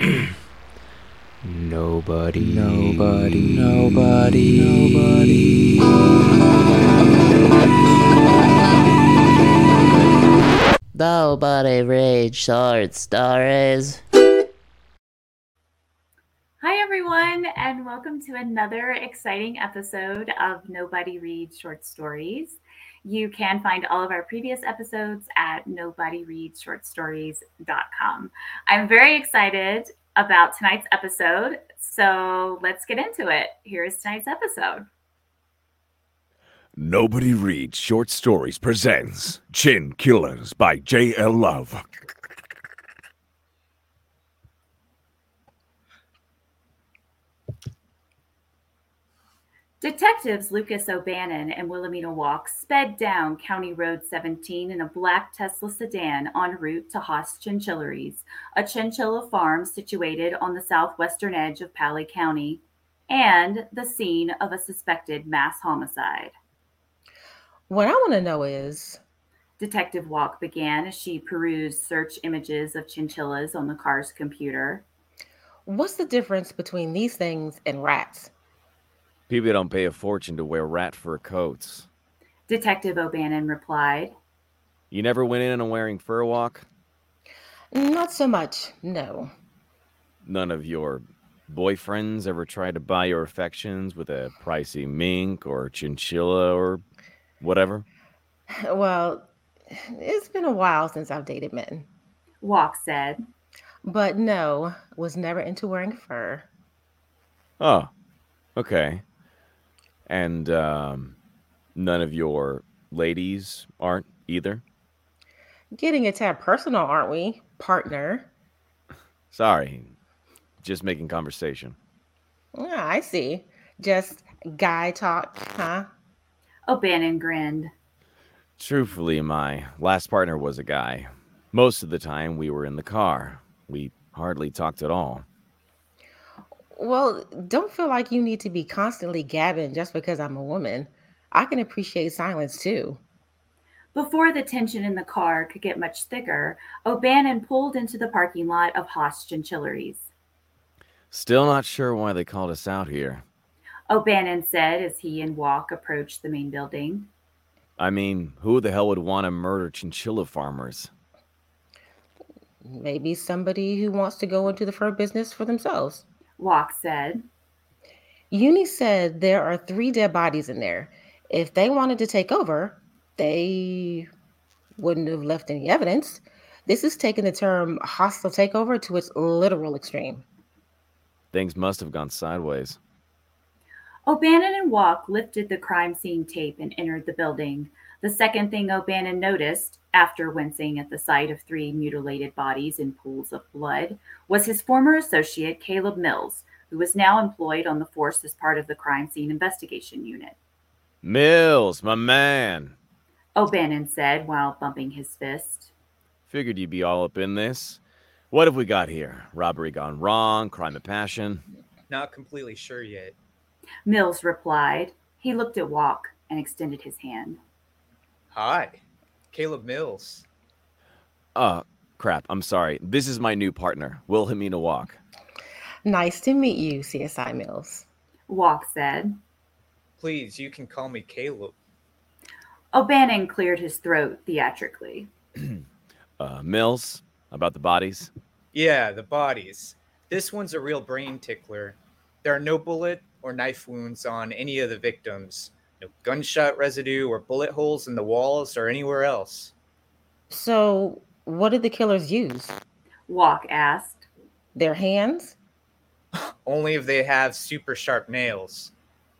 Nobody. Nobody. Nobody. Nobody Nobody reads short stories. Hi, everyone, and welcome to another exciting episode of Nobody Reads Short Stories. You can find all of our previous episodes at nobodyreadshortstories.com. I'm very excited about tonight's episode, so let's get into it. Here's tonight's episode. Nobody Reads Short Stories presents Chinkillas by J.L. Love. Detectives Lucas O'Bannon and Wilhelmina Walk sped down County Road 17 in a black Tesla sedan en route to Haas Chinchilleries, a chinchilla farm situated on the southwestern edge of Pali County, and the scene of a suspected mass homicide. What I want to know is Detective Walk began as she perused search images of chinchillas on the car's computer. what's the difference between these things and rats? People don't pay a fortune to wear rat fur coats. Detective O'Bannon replied. You never went in on wearing fur walk? Not so much, no. None of your boyfriends ever tried to buy your affections with a pricey mink or chinchilla or whatever? Well, it's been a while since I've dated men. Walk said. But no, was never into wearing fur. Oh, okay. And um, none of your ladies aren't either? Getting a tad personal, aren't we, partner? Sorry, just making conversation. Yeah, I see. Just guy talk, huh? O'Bannon grinned. Truthfully, my last partner was a guy. Most of the time, we were in the car. We hardly talked at all. Well, don't feel like you need to be constantly gabbing just because I'm a woman. I can appreciate silence too. Before the tension in the car could get much thicker, O'Bannon pulled into the parking lot of Haas Chinchilleries. Still not sure why they called us out here. O'Bannon said as he and Walk approached the main building. I mean, who the hell would want to murder chinchilla farmers? Maybe somebody who wants to go into the fur business for themselves. Walk said. Uni said there are three dead bodies in there. If they wanted to take over, they wouldn't have left any evidence. This is taking the term hostile takeover to its literal extreme. Things must have gone sideways. O'Bannon and Walk lifted the crime scene tape and entered the building. The second thing O'Bannon noticed, after wincing at the sight of three mutilated bodies in pools of blood, was his former associate, Caleb Mills, who was now employed on the force as part of the crime scene investigation unit. Mills, my man. O'Bannon said while bumping his fist. Figured you'd be all up in this. What have we got here? Robbery gone wrong, crime of passion. Not completely sure yet. Mills replied. He looked at Walk and extended his hand. Hi, Caleb Mills. Uh, crap. I'm sorry. This is my new partner, Wilhelmina Walk. Nice to meet you, CSI Mills. Walk said. Please, you can call me Caleb. O'Bannon cleared his throat theatrically. Uh, Mills, about the bodies. Yeah, the bodies. This one's a real brain tickler. There are no bullet or knife wounds on any of the victims, no gunshot residue or bullet holes in the walls or anywhere else. So, what did the killers use? Walk asked. Their hands? Only if they have super sharp nails.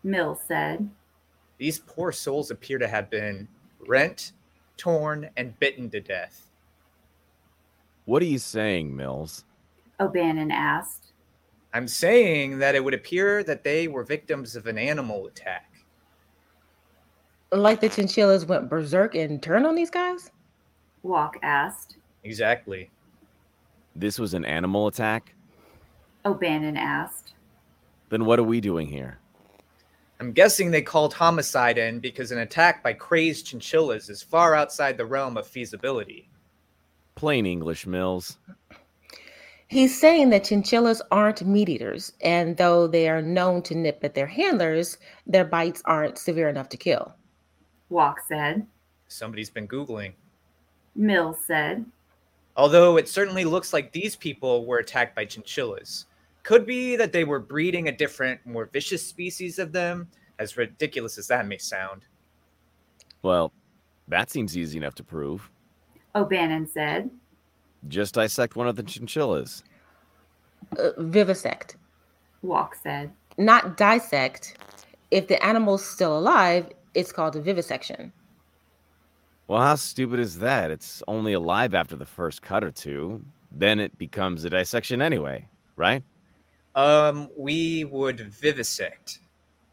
Mills said. These poor souls appear to have been rent, torn, and bitten to death. What are you saying, Mills? O'Bannon asked. I'm saying that it would appear that they were victims of an animal attack. Like the chinchillas went berserk and turned on these guys? Walk asked. Exactly. This was an animal attack? O'Bannon asked. Then what are we doing here? I'm guessing they called homicide in because an attack by crazed chinchillas is far outside the realm of feasibility. Plain English, Mills. He's saying that chinchillas aren't meat eaters, and though they are known to nip at their handlers, their bites aren't severe enough to kill. Walk said. Somebody's been Googling. Mills said. Although it certainly looks like these people were attacked by chinchillas. Could be that they were breeding a different, more vicious species of them, as ridiculous as that may sound. Well, that seems easy enough to prove. O'Bannon said. Just dissect one of the chinchillas. Uh, vivisect, Walk said. not dissect. If the animal's still alive, it's called a vivisection. Well, how stupid is that? It's only alive after the first cut or two. Then it becomes a dissection anyway, right? Um, we would vivisect,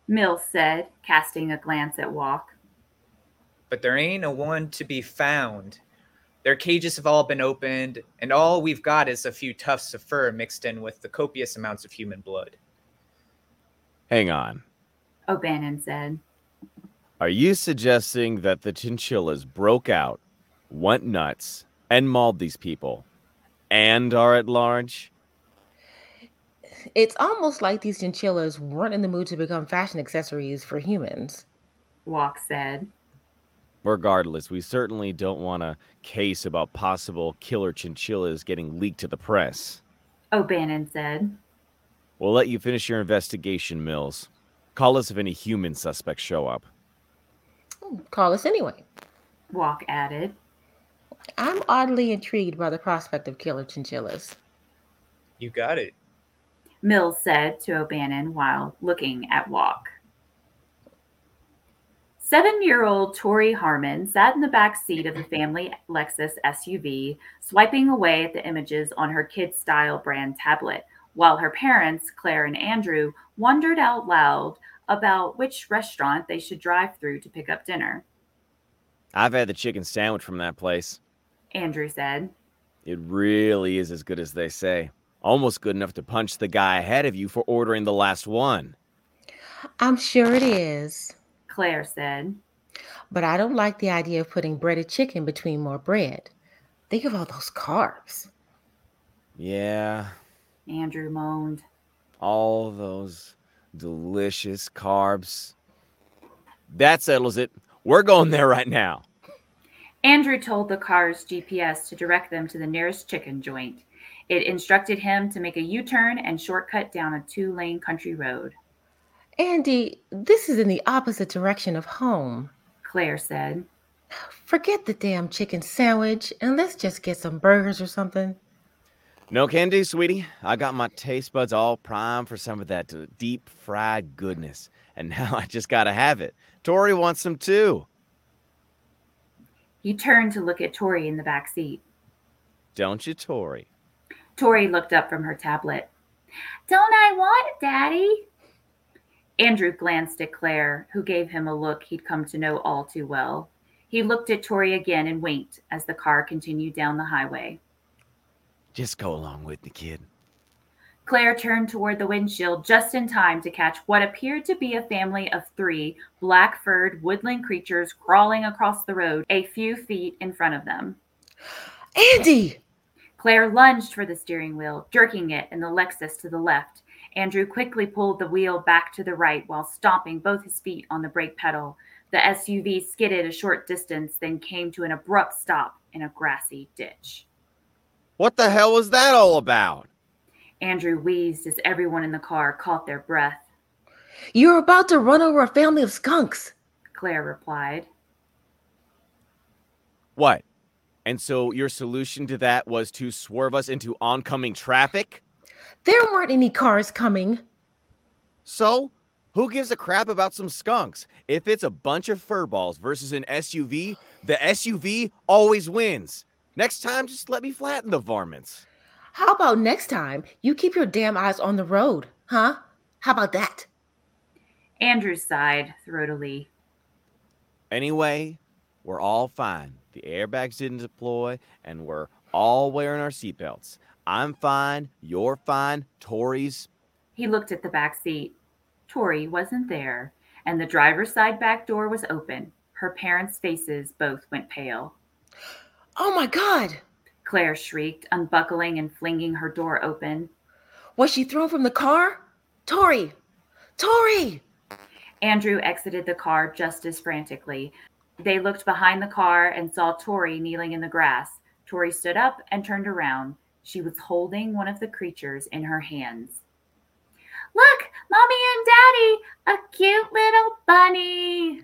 Mills said, casting a glance at Walk. but there ain't a one to be found. Their cages have all been opened, and all we've got is a few tufts of fur mixed in with the copious amounts of human blood. Hang on. O'Bannon said. Are you suggesting that the chinchillas broke out, went nuts, and mauled these people, and are at large? It's almost like these chinchillas weren't in the mood to become fashion accessories for humans. Walk said. Regardless, we certainly don't want a case about possible killer chinchillas getting leaked to the press. O'Bannon said. We'll let you finish your investigation, Mills. Call us if any human suspects show up. Call us anyway. Walk added. I'm oddly intrigued by the prospect of killer chinchillas. You got it. Mills said to O'Bannon while looking at Walk. Seven year old Tori Harmon sat in the back seat of the family Lexus SUV, swiping away at the images on her kid style brand tablet, while her parents, Claire and Andrew, wondered out loud about which restaurant they should drive through to pick up dinner. I've had the chicken sandwich from that place. Andrew said. It really is as good as they say. Almost good enough to punch the guy ahead of you for ordering the last one. I'm sure it is, Claire said. but I don't like the idea of putting breaded chicken between more bread. Think of all those carbs. Yeah, Andrew moaned. all those delicious carbs. That settles it. We're going there right now. Andrew told the car's GPS to direct them to the nearest chicken joint. It instructed him to make a U turn and shortcut down a two lane country road. Andy, this is in the opposite direction of home. Claire said. Forget the damn chicken sandwich and let's just get some burgers or something. No can do, sweetie. I got my taste buds all primed for some of that deep fried goodness. And now I just gotta have it. Tori wants some too. He turned to look at Tori in the back seat. Don't you, Tori? Tori looked up from her tablet. Don't I want it, Daddy? Andrew glanced at Claire, who gave him a look he'd come to know all too well. He looked at Tori again and winked as the car continued down the highway. Just go along with the kid. Claire turned toward the windshield just in time to catch what appeared to be a family of three black furred woodland creatures crawling across the road a few feet in front of them. Andy! Claire lunged for the steering wheel, jerking it and the Lexus to the left. Andrew quickly pulled the wheel back to the right while stomping both his feet on the brake pedal. The SUV skidded a short distance, then came to an abrupt stop in a grassy ditch. What the hell was that all about? Andrew wheezed as everyone in the car caught their breath. You're about to run over a family of skunks. Claire replied. What? And so your solution to that was to swerve us into oncoming traffic? There weren't any cars coming. So, who gives a crap about some skunks? If it's a bunch of furballs versus an SUV, the SUV always wins. Next time, just let me flatten the varmints. How about next time you keep your damn eyes on the road, huh? How about that? Andrew sighed throatily. Anyway, we're all fine. The airbags didn't deploy, and we're all wearing our seatbelts. I'm fine. You're fine. Tori's. He looked at the back seat. Tori wasn't there, and the driver's side back door was open. Her parents' faces both went pale. Oh my God! Claire shrieked, unbuckling and flinging her door open. Was she thrown from the car? Tori! Tori! Andrew exited the car just as frantically. They looked behind the car and saw Tori kneeling in the grass. Tori stood up and turned around. She was holding one of the creatures in her hands. Look, Mommy and Daddy, a cute little bunny,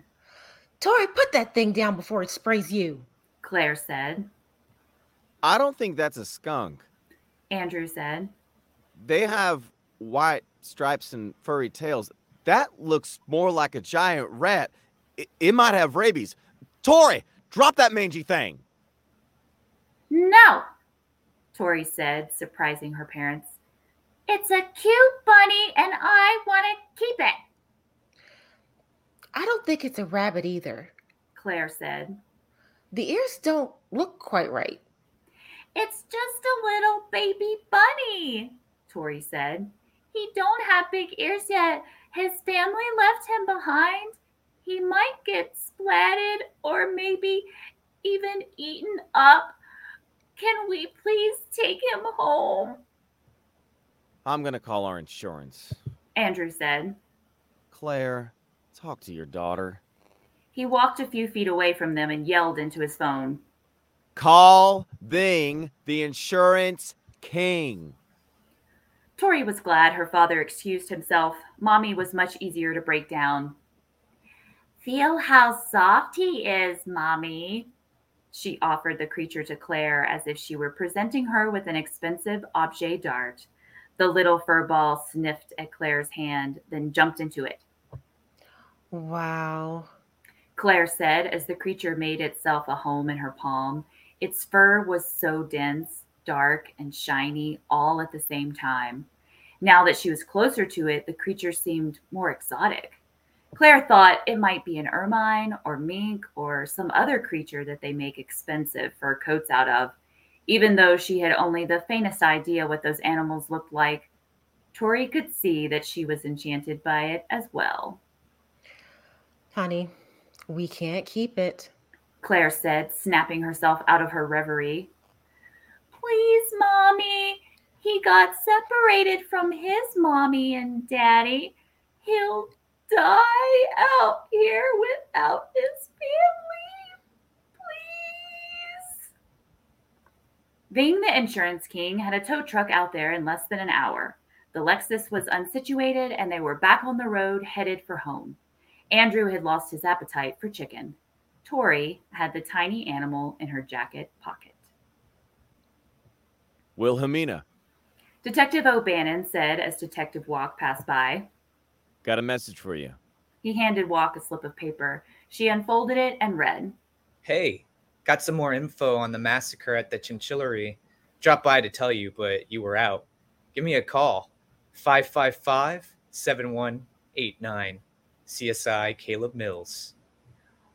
Tori, put that thing down before it sprays you. Claire said. I don't think that's a skunk. Andrew said. They have white stripes and furry tails. That looks more like a giant rat. It, it might have rabies. Tori, drop that mangy thing. No, Tori said, surprising her parents. It's a cute bunny and I want to keep it, I don't think it's a rabbit either. Claire said. The ears don't look quite right. It's just a little baby bunny, Tori said. He don't have big ears yet. His family left him behind. He might get splatted or maybe even eaten up. Can we please take him home? I'm going to call our insurance. Andrew said. Claire, talk to your daughter. He walked a few feet away from them and yelled into his phone. Call Bing the insurance king. Tori was glad her father excused himself. Mommy was much easier to break down. Feel how soft he is, Mommy. She offered the creature to Claire as if she were presenting her with an expensive objet d'art. The little fur ball sniffed at Claire's hand, then jumped into it. Wow. Claire said as the creature made itself a home in her palm. Its fur was so dense, dark, and shiny all at the same time. Now that she was closer to it, the creature seemed more exotic. Claire thought it might be an ermine or mink or some other creature that they make expensive fur coats out of. Even though she had only the faintest idea what those animals looked like, Tori could see that she was enchanted by it as well. Honey, we can't keep it. Claire said, snapping herself out of her reverie. Please, Mommy. He got separated from his mommy and daddy. He'll die out here without his family. Please. Bing the insurance king had a tow truck out there in less than an hour. The Lexus was unsituated and they were back on the road headed for home. Andrew had lost his appetite for chicken. Tori had the tiny animal in her jacket pocket. Wilhelmina, Detective O'Bannon said as Detective Walk passed by. got a message for you. He handed Walk a slip of paper. She unfolded it and read. Hey, got some more info on the massacre at the Chinchillery. Dropped by to tell you, but you were out. Give me a call. 555 7189. CSI Caleb Mills.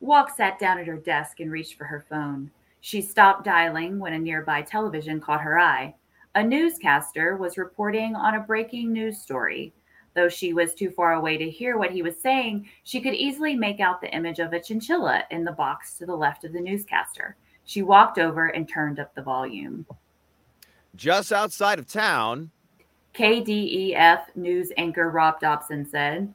Walk sat down at her desk and reached for her phone. She stopped dialing when a nearby television caught her eye. A newscaster was reporting on a breaking news story. Though she was too far away to hear what he was saying, she could easily make out the image of a chinchilla in the box to the left of the newscaster. She walked over and turned up the volume. Just outside of town, KDEF news anchor Rob Dobson said.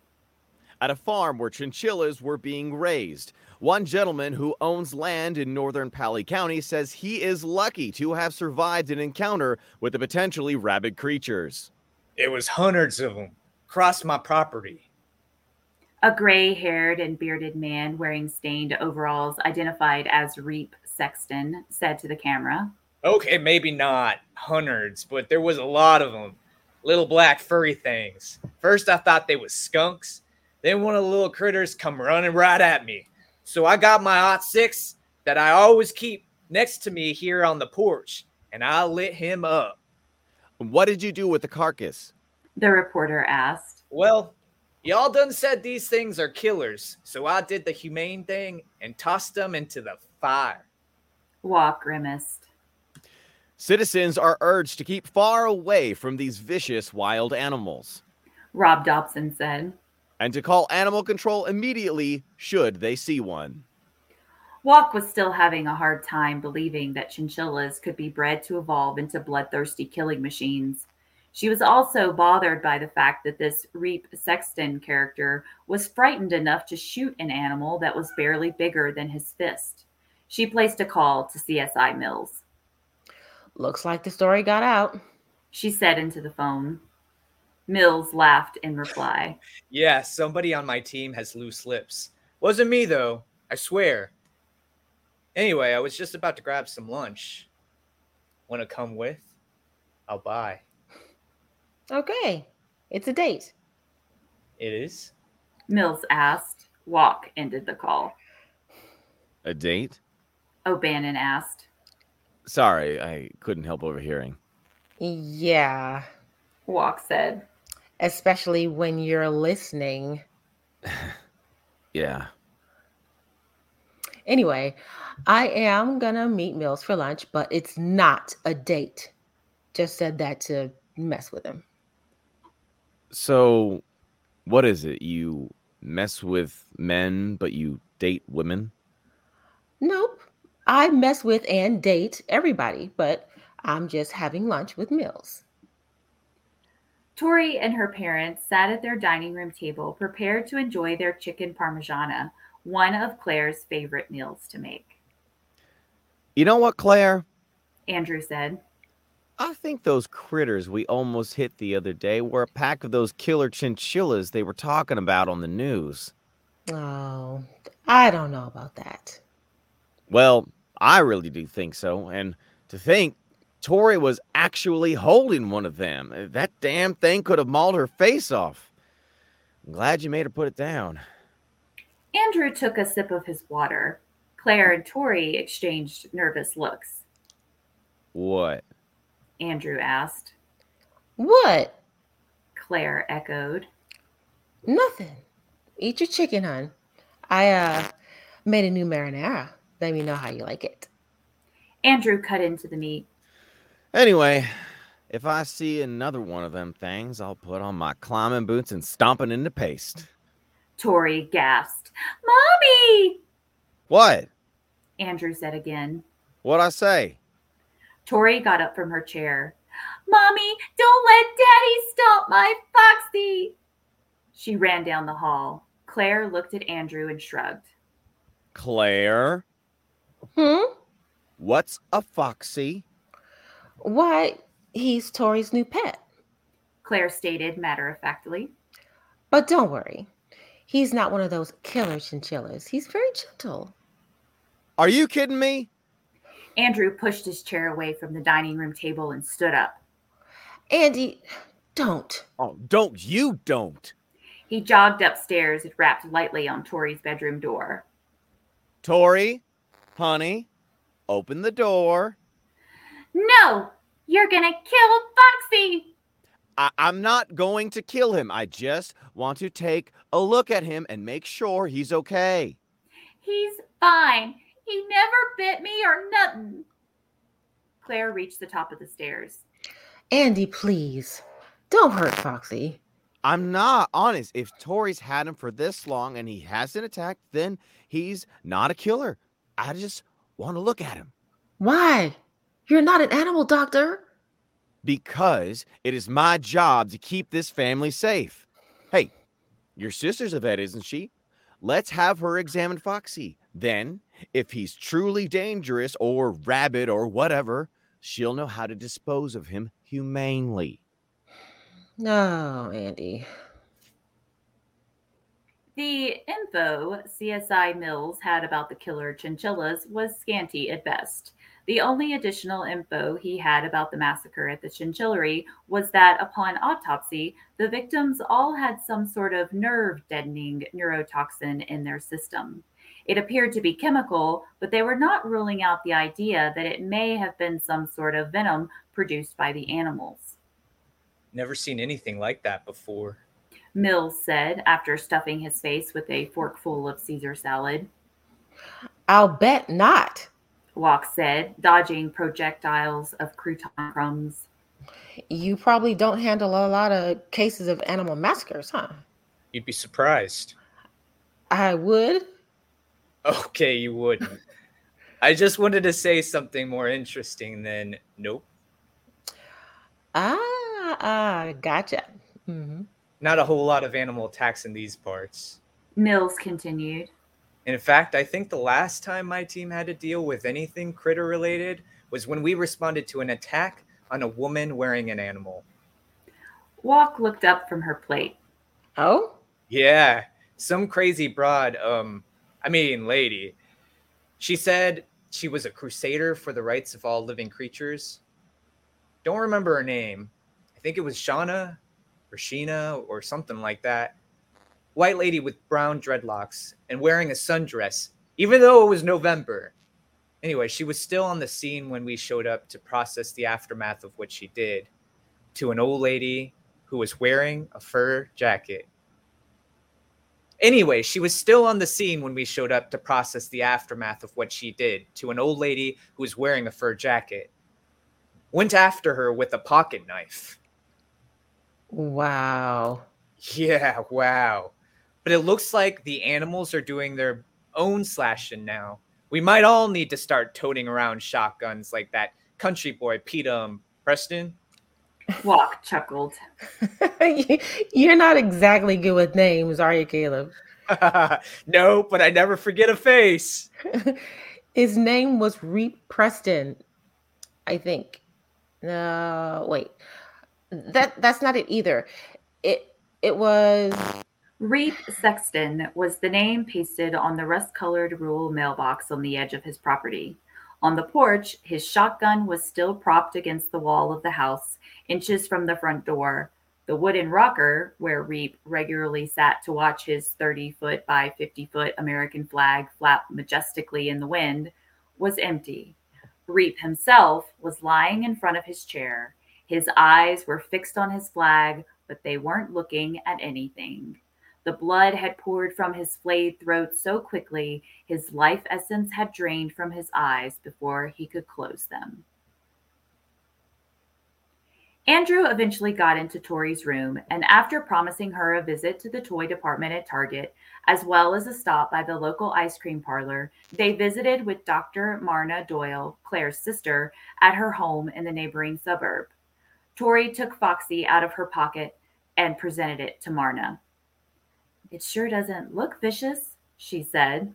At a farm where chinchillas were being raised. One gentleman who owns land in northern Pali County says he is lucky to have survived an encounter with the potentially rabid creatures. It was hundreds of them. Crossed my property. A gray haired and bearded man wearing stained overalls, identified as Reap Sexton, said to the camera. Okay, maybe not hundreds, but there was a lot of them. Little black furry things. First, I thought they was skunks. Then one of the little critters come running right at me. So I got my hot six that I always keep next to me here on the porch, and I lit him up. What did you do with the carcass? The reporter asked. Well, y'all done said these things are killers, so I did the humane thing and tossed them into the fire. Walk grimaced. Citizens are urged to keep far away from these vicious wild animals Rob Dobson said. And to call animal control immediately should they see one. Walk was still having a hard time believing that chinchillas could be bred to evolve into bloodthirsty killing machines. She was also bothered by the fact that this Reap Sexton character was frightened enough to shoot an animal that was barely bigger than his fist. She placed a call to CSI Mills. Looks like the story got out. She said into the phone. Mills laughed in reply. Yeah, somebody on my team has loose lips. Wasn't me, though. I swear. Anyway, I was just about to grab some lunch. Want to come with? I'll buy. Okay, it's a date. It is? Mills asked. Walk ended the call. A date? O'Bannon asked. Sorry, I couldn't help overhearing. Yeah, Walk said. Especially when you're listening. Yeah. Anyway, I am gonna meet Mills for lunch, but it's not a date. Just said that to mess with him. So, what is it? You mess with men, but you date women? Nope. I mess with and date everybody, but I'm just having lunch with Mills. Tori and her parents sat at their dining room table, prepared to enjoy their chicken parmigiana, one of Claire's favorite meals to make. You know what, Claire? Andrew said. I think those critters we almost hit the other day were a pack of those killer chinchillas they were talking about on the news. Oh, I don't know about that. Well, I really do think so. And to think Tori was actually holding one of them. Uh, That damn thing could have mauled her face off. I'm glad you made her put it down. Andrew took a sip of his water. Claire and Tori exchanged nervous looks. What? Andrew asked. What? Claire echoed. Nothing. Eat your chicken, hon. I uh made a new marinara. Let me know how you like it. Andrew cut into the meat. Anyway, if I see another one of them things, I'll put on my climbing boots and stomp it into paste. Tori gasped. Mommy! What? Andrew said again. What'd I say? Tori got up from her chair. Mommy, don't let Daddy stomp my Foxy. She ran down the hall. Claire looked at Andrew and shrugged. Claire, Hmm? what's a foxy? Why, he's Tori's new pet. Claire stated matter of factly. But don't worry. He's not one of those killer chinchillas. He's very gentle. Are you kidding me? Andrew pushed his chair away from the dining room table and stood up. Andy, don't. Oh, don't you don't. He jogged upstairs and rapped lightly on Tori's bedroom door. Tori, honey, open the door. No, you're gonna kill Foxy. I- I'm not going to kill him. I just want to take a look at him and make sure he's okay. He's fine. He never bit me or nothing. Claire reached the top of the stairs. Andy, please. Don't hurt Foxy. I'm not honest. If Tori's had him for this long and he hasn't attacked, then he's not a killer. I just want to look at him Why? You're not an animal doctor. because it is my job to keep this family safe. Hey, your sister's a vet, isn't she? Let's have her examine Foxy. Then, if he's truly dangerous or rabid or whatever, she'll know how to dispose of him humanely. No, Andy. The info CSI Mills had about the killer chinchillas was scanty at best. The only additional info he had about the massacre at the chinchillery was that upon autopsy, the victims all had some sort of nerve deadening neurotoxin in their system. It appeared to be chemical, but they were not ruling out the idea that it may have been some sort of venom produced by the animals. Never seen anything like that before. Mills said after stuffing his face with a forkful of Caesar salad. I'll bet not. Walk said, dodging projectiles of crouton crumbs. You probably don't handle a lot of cases of animal massacres, huh? You'd be surprised. I would. Okay, you wouldn't. I just wanted to say something more interesting than nope. Ah, ah, gotcha. hmm Not a whole lot of animal attacks in these parts. Mills continued. In fact, I think the last time my team had to deal with anything critter related was when we responded to an attack on a woman wearing an animal. Walk looked up from her plate. Oh, Yeah, some crazy broad, um, I mean, lady. She said she was a crusader for the rights of all living creatures. Don't remember her name. I think it was Shauna or Sheena or something like that. White lady with brown dreadlocks and wearing a sundress, even though it was November. Anyway, she was still on the scene when we showed up to process the aftermath of what she did to an old lady who was wearing a fur jacket. Anyway, she was still on the scene when we showed up to process the aftermath of what she did to an old lady who was wearing a fur jacket. Went after her with a pocket knife. wow. Yeah, wow. But it looks like the animals are doing their own slashing now. We might all need to start toting around shotguns like that country boy Pete um Preston. Walk chuckled. You're not exactly good with names, are you, Caleb? no, but I never forget a face. His name was Reap Preston, I think. No, wait. That that's not it either. It it was Reap Sexton was the name pasted on the rust colored rural mailbox on the edge of his property. On the porch, his shotgun was still propped against the wall of the house, inches from the front door. The wooden rocker, where Reap regularly sat to watch his 30 foot by 50 foot American flag flap majestically in the wind, was empty. Reap himself was lying in front of his chair. His eyes were fixed on his flag, but they weren't looking at anything. The blood had poured from his flayed throat so quickly, his life essence had drained from his eyes before he could close them. Andrew eventually got into Tori's room, and after promising her a visit to the toy department at Target, as well as a stop by the local ice cream parlor, they visited with Dr. Marna Doyle, Claire's sister, at her home in the neighboring suburb. Tori took Foxy out of her pocket and presented it to Marna. It sure doesn't look vicious, she said.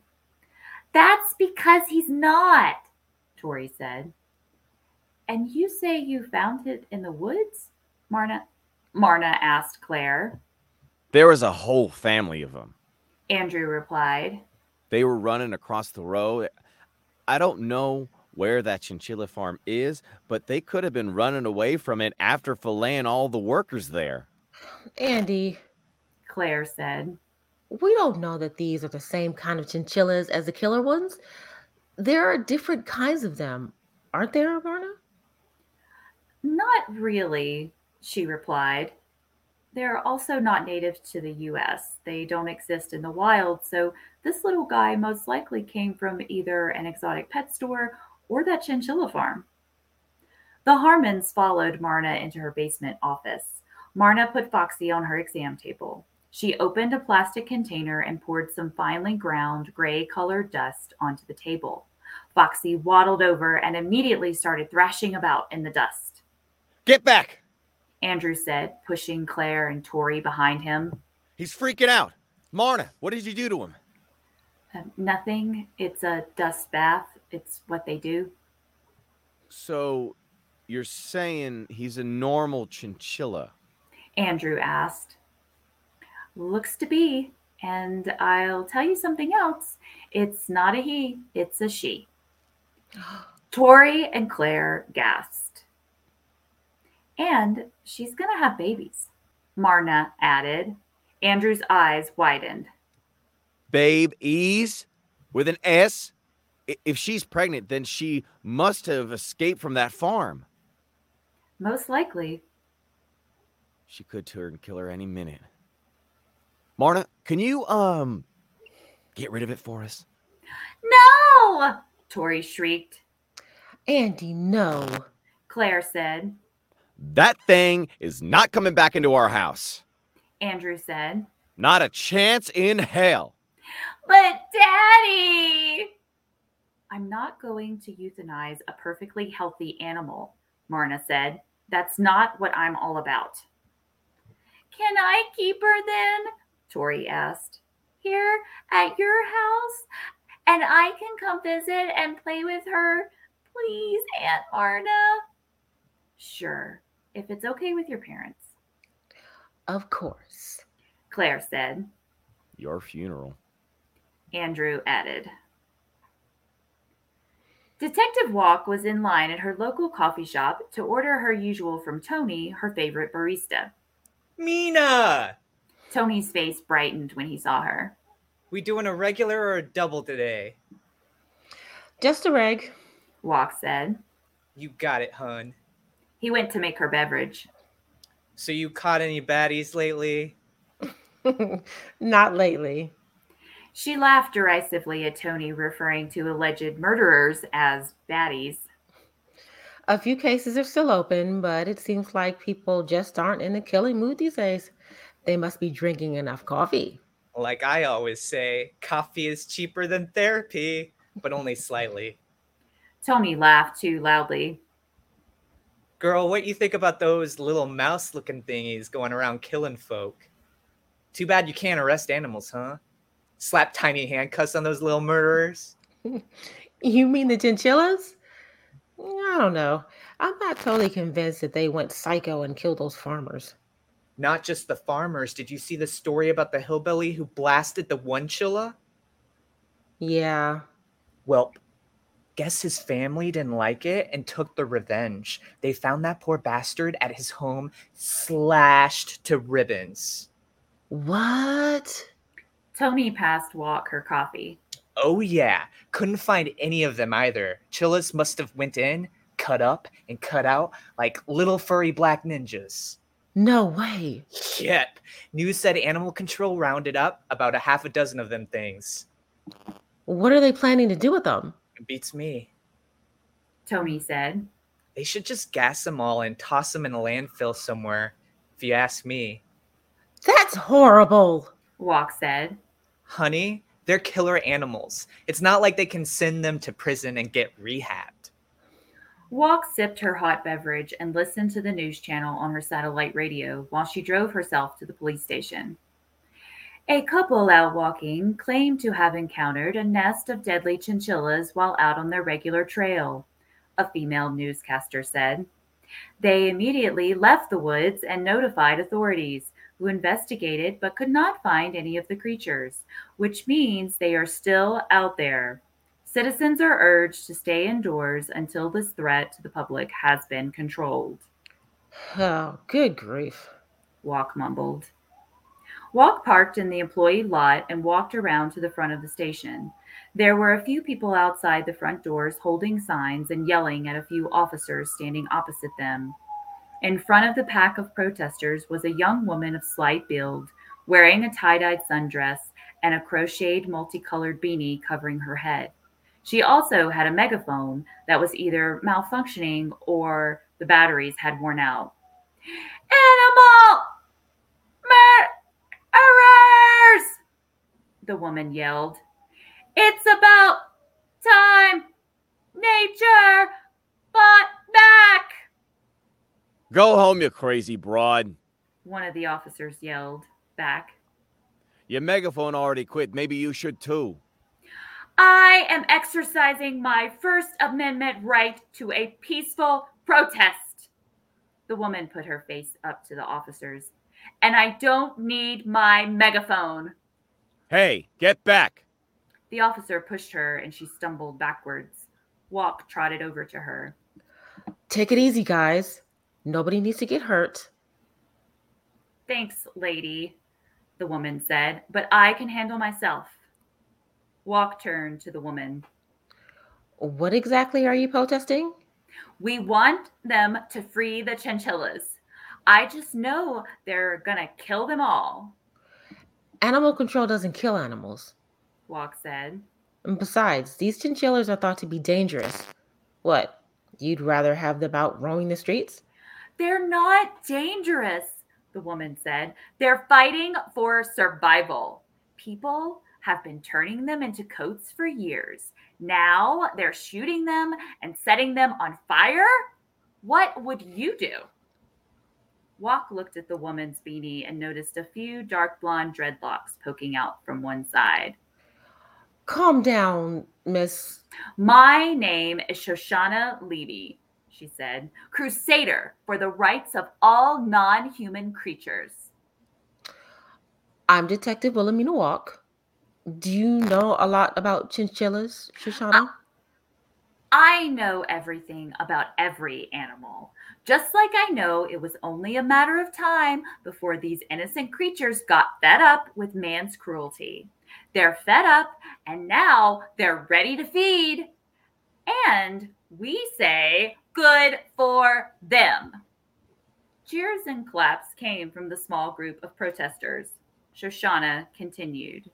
That's because he's not, Tori said. And you say you found it in the woods? Marna Marna asked Claire. There was a whole family of them. Andrew replied. They were running across the road. I don't know where that chinchilla farm is, but they could have been running away from it after filleting all the workers there. Andy. Claire said. We don't know that these are the same kind of chinchillas as the killer ones. There are different kinds of them, aren't there, Marna? Not really, she replied. They're also not native to the US. They don't exist in the wild, so this little guy most likely came from either an exotic pet store or that chinchilla farm. The Harmons followed Marna into her basement office. Marna put Foxy on her exam table. She opened a plastic container and poured some finely ground gray colored dust onto the table. Foxy waddled over and immediately started thrashing about in the dust. Get back! Andrew said, pushing Claire and Tori behind him. He's freaking out. Marna, what did you do to him? "Uh, nothing. It's a dust bath. It's what they do. So you're saying he's a normal chinchilla? Andrew asked. Looks to be. And I'll tell you something else. It's not a he, it's a she. Tori and Claire gasped. And she's going to have babies, Marna added. Andrew's eyes widened. Babe Ease with an S? If she's pregnant, then she must have escaped from that farm. Most likely. She could turn killer any minute. Marna, can you um get rid of it for us? No! Tori shrieked. Andy, no. Claire said. That thing is not coming back into our house. Andrew said. Not a chance in hell. But Daddy! I'm not going to euthanize a perfectly healthy animal, Marna said. That's not what I'm all about. Can I keep her then? Tori asked. Here at your house? And I can come visit and play with her? Please, Aunt Marna? Sure, if it's okay with your parents, Of course. Claire said. Your funeral. Andrew added. Detective Walk was in line at her local coffee shop to order her usual from Tony, her favorite barista. Mina, Tony's face brightened when he saw her. we doing a regular or a double today? Just a reg. Walk said. You got it, hun. He went to make her beverage. So you caught any baddies lately? Not lately. She laughed derisively at Tony, referring to alleged murderers as baddies. A few cases are still open, but it seems like people just aren't in the killing mood these days. They must be drinking enough coffee. Like I always say, coffee is cheaper than therapy, but only slightly. Tony laughed too loudly. Girl, what you think about those little mouse looking thingies going around killing folk? Too bad you can't arrest animals, huh? Slap tiny handcuffs on those little murderers? You mean the chinchillas? I don't know. I'm not totally convinced that they went psycho and killed those farmers. Not just the farmers. Did you see the story about the hillbilly who blasted the one chilla? Yeah. Well, guess his family didn't like it and took the revenge. They found that poor bastard at his home, slashed to ribbons. What? Tony passed Walk her coffee. Oh yeah, couldn't find any of them either. Chillas must have went in, cut up, and cut out like little furry black ninjas. No way. Yep. News said animal control rounded up about a half a dozen of them things. What are they planning to do with them? It beats me. Tony said. They should just gas them all and toss them in a landfill somewhere, if you ask me. That's horrible. Walk said. Honey, they're killer animals. It's not like they can send them to prison and get rehabbed. Walk sipped her hot beverage and listened to the news channel on her satellite radio while she drove herself to the police station. A couple out walking claimed to have encountered a nest of deadly chinchillas while out on their regular trail, a female newscaster said. They immediately left the woods and notified authorities, who investigated but could not find any of the creatures, which means they are still out there. Citizens are urged to stay indoors until this threat to the public has been controlled. Oh, good grief. Walk mumbled. Walk parked in the employee lot and walked around to the front of the station. There were a few people outside the front doors holding signs and yelling at a few officers standing opposite them. In front of the pack of protesters was a young woman of slight build, wearing a tie dyed sundress and a crocheted multicolored beanie covering her head. She also had a megaphone that was either malfunctioning or the batteries had worn out. Animal murderers! The woman yelled. It's about time nature fought back! Go home, you crazy broad. One of the officers yelled back. Your megaphone already quit. Maybe you should too. I am exercising my First Amendment right to a peaceful protest. The woman put her face up to the officers. And I don't need my megaphone. Hey, get back. The officer pushed her and she stumbled backwards. Walk trotted over to her. Take it easy, guys. Nobody needs to get hurt. Thanks, lady, the woman said, but I can handle myself. Walk turned to the woman. What exactly are you protesting? We want them to free the chinchillas. I just know they're gonna kill them all, Animal control doesn't kill animals. Walk said. And besides, these chinchillas are thought to be dangerous. What? You'd rather have them out roaming the streets? They're not dangerous, the woman said. They're fighting for survival. People have been turning them into coats for years. Now they're shooting them and setting them on fire? What would you do? Walk looked at the woman's beanie and noticed a few dark blonde dreadlocks poking out from one side. Calm down, Miss. My name is Shoshana Levy, she said, crusader for the rights of all non human creatures. I'm Detective Wilhelmina Walk. Do you know a lot about chinchillas, Shoshana? I know everything about every animal. Just like I know it was only a matter of time before these innocent creatures got fed up with man's cruelty. They're fed up and now they're ready to feed. And we say, good for them. Cheers and claps came from the small group of protesters. Shoshana continued.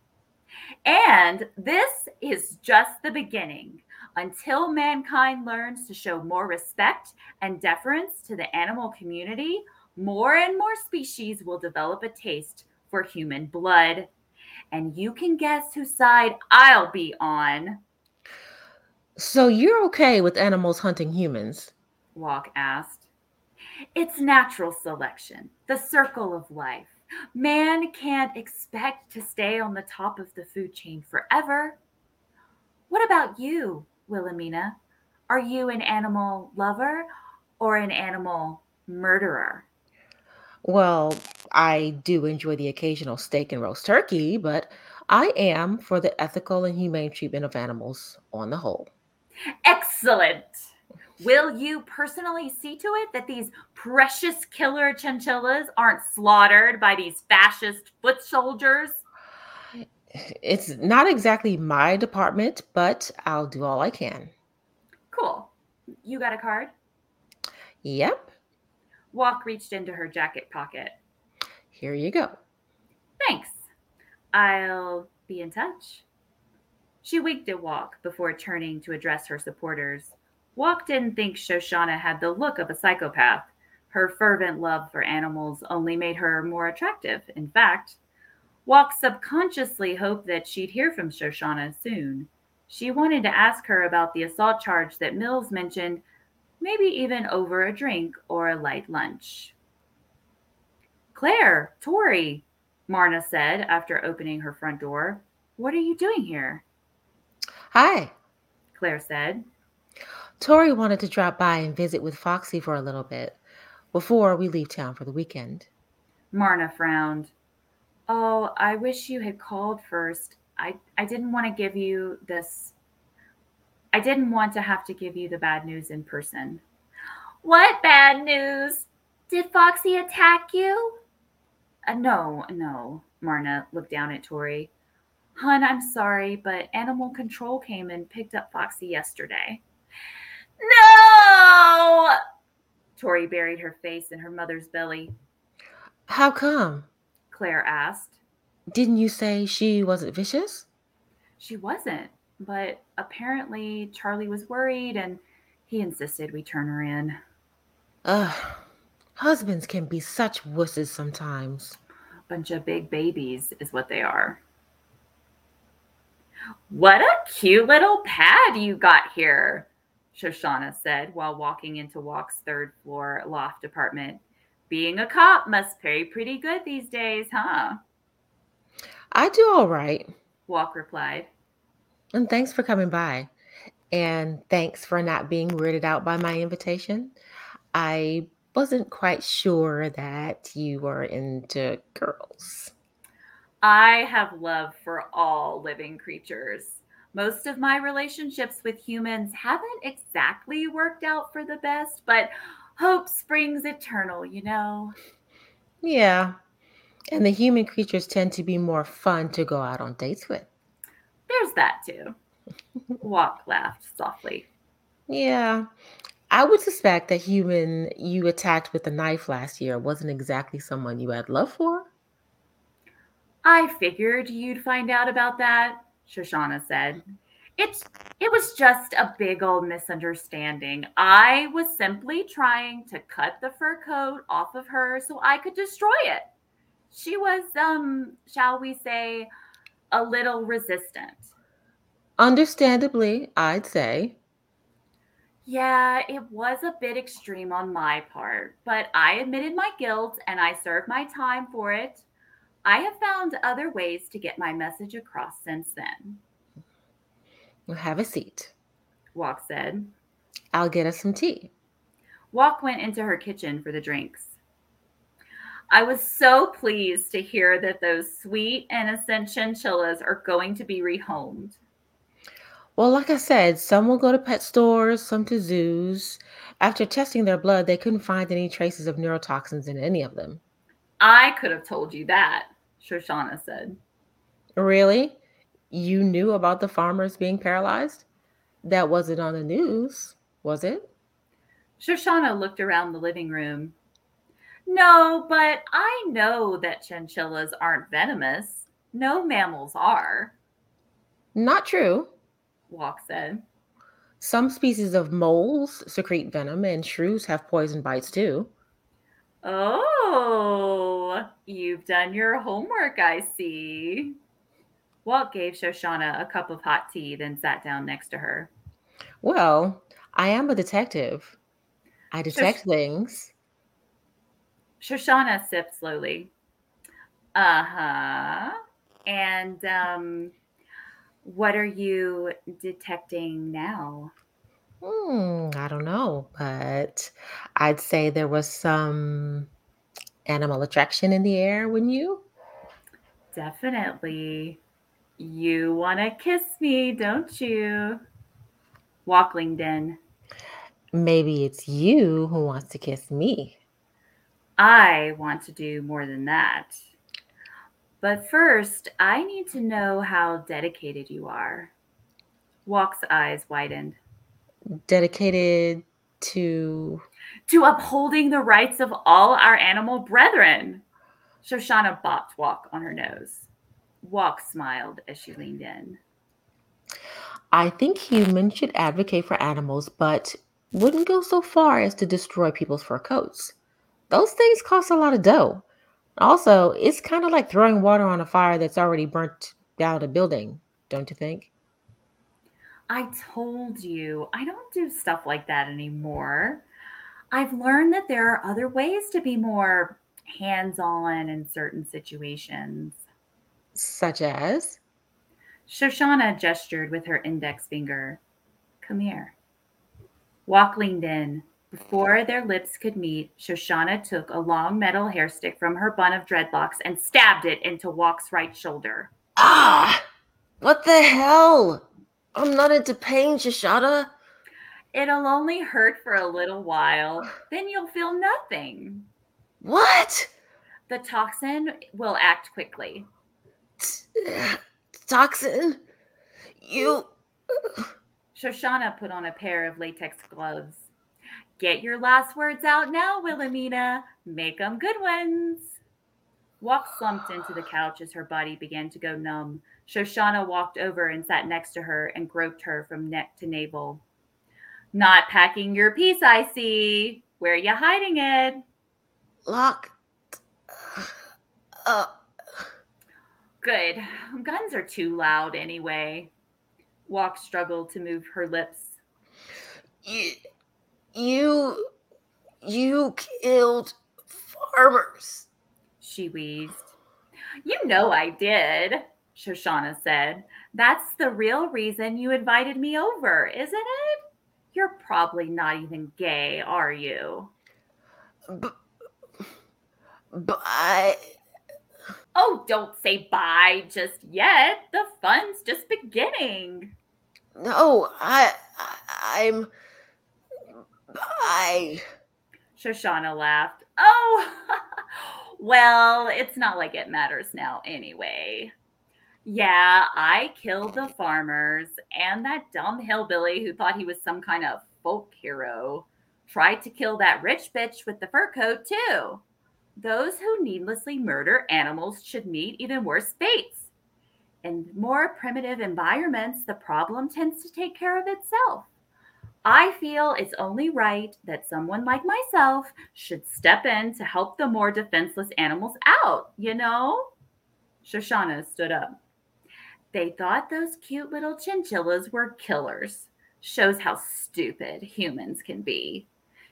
And this is just the beginning. Until mankind learns to show more respect and deference to the animal community, more and more species will develop a taste for human blood. And you can guess whose side I'll be on. So you're okay with animals hunting humans? Walk asked. It's natural selection, the circle of life. Man can't expect to stay on the top of the food chain forever. What about you, Wilhelmina? Are you an animal lover or an animal murderer? Well, I do enjoy the occasional steak and roast turkey, but I am for the ethical and humane treatment of animals on the whole. Excellent. Will you personally see to it that these precious killer chinchillas aren't slaughtered by these fascist foot soldiers? It's not exactly my department, but I'll do all I can. Cool. You got a card? Yep, Walk reached into her jacket pocket. here you go. Thanks. I'll be in touch. She winked at Walk before turning to address her supporters. Walk didn't think Shoshana had the look of a psychopath. Her fervent love for animals only made her more attractive. In fact, Walk subconsciously hoped that she'd hear from Shoshana soon. She wanted to ask her about the assault charge that Mills mentioned, maybe even over a drink or a light lunch. Claire, Tori, Marna said after opening her front door. What are you doing here? Hi. Claire said. Tori wanted to drop by and visit with Foxy for a little bit before we leave town for the weekend. Marna frowned. Oh, I wish you had called first. I, I didn't want to give you this. I didn't want to have to give you the bad news in person. What bad news? Did Foxy attack you? Uh, no, no. Marna looked down at Tori. Hun, I'm sorry, but animal control came and picked up Foxy yesterday. No! Tori buried her face in her mother's belly. How come? Claire asked. Didn't you say she wasn't vicious? She wasn't, but apparently Charlie was worried and he insisted we turn her in. Ugh. Husbands can be such wusses sometimes. Bunch of big babies is what they are. What a cute little pad you got here, Shoshana said while walking into Walk's third floor loft apartment. Being a cop must pay pretty good these days, huh? I do all right. Walk replied. And thanks for coming by. And thanks for not being weirded out by my invitation. I wasn't quite sure that you were into girls. I have love for all living creatures. Most of my relationships with humans haven't exactly worked out for the best, but hope springs eternal, you know. Yeah. And the human creatures tend to be more fun to go out on dates with. There's that too. Walk laughed softly. Yeah. I would suspect that human you attacked with a knife last year wasn't exactly someone you had love for. I figured you'd find out about that, Shoshana said. It's it was just a big old misunderstanding. I was simply trying to cut the fur coat off of her so I could destroy it. She was um shall we say a little resistant. Understandably, I'd say. Yeah, it was a bit extreme on my part, but I admitted my guilt and I served my time for it. I have found other ways to get my message across since then, Well, have a seat. Walk said. I'll get us some tea. Walk went into her kitchen for the drinks. I was so pleased to hear that those sweet, innocent chinchillas are going to be rehomed. Well, like I said, some will go to pet stores, some to zoos. After testing their blood, they couldn't find any traces of neurotoxins in any of them. I could have told you that, Shoshana said. Really? You knew about the farmers being paralyzed? That wasn't on the news, was it? Shoshana looked around the living room. No, but I know that chinchillas aren't venomous. No mammals are, Not true. Walk said. Some species of moles secrete venom, and shrews have poison bites too. Oh, you've done your homework, I see. Walk gave Shoshana a cup of hot tea, then sat down next to her. Well, I am a detective. I detect things. Shoshana sipped slowly. Uh huh. And um, what are you detecting now? Hmm, I don't know, but I'd say there was some animal attraction in the air, wouldn't you? Definitely. You want to kiss me, don't you? Walklingden. Maybe it's you who wants to kiss me. I want to do more than that. But first, I need to know how dedicated you are. Walk's eyes widened. Dedicated to. To upholding the rights of all our animal brethren. Shoshana bopped Walk on her nose. Walk smiled as she leaned in. I think humans should advocate for animals, but wouldn't go so far as to destroy people's fur coats. Those things cost a lot of dough. Also, it's kind of like throwing water on a fire that's already burnt down a building, don't you think? I told you, I don't do stuff like that anymore. I've learned that there are other ways to be more hands on in certain situations. Such as? Shoshana gestured with her index finger. Come here. Walk leaned in. Before their lips could meet, Shoshana took a long metal hair stick from her bun of dreadlocks and stabbed it into Walk's right shoulder. Ah! What the hell? I'm not into pain, Shoshana. It'll only hurt for a little while, then you'll feel nothing. What? The toxin will act quickly. Toxin? You. Shoshana put on a pair of latex gloves. Get your last words out now, Wilhelmina. Make 'em good ones. Walk slumped into the couch as her body began to go numb. Shoshana walked over and sat next to her and groped her from neck to navel. Not packing your piece, I see. Where are you hiding it? Lock. Uh, Good. Guns are too loud anyway. Walk struggled to move her lips. you. You. You killed farmers. She wheezed. You know I did, Shoshana said. That's the real reason you invited me over, isn't it? You're probably not even gay, are you? But Oh, don't say bye just yet. The fun's just beginning. No, I. I I'm. I. Shoshana laughed. Oh, well, it's not like it matters now anyway. Yeah, I killed the farmers and that dumb hillbilly who thought he was some kind of folk hero. Tried to kill that rich bitch with the fur coat, too. Those who needlessly murder animals should meet even worse fates. In more primitive environments, the problem tends to take care of itself. I feel it's only right that someone like myself should step in to help the more defenseless animals out, you know? Shoshana stood up. They thought those cute little chinchillas were killers. Shows how stupid humans can be.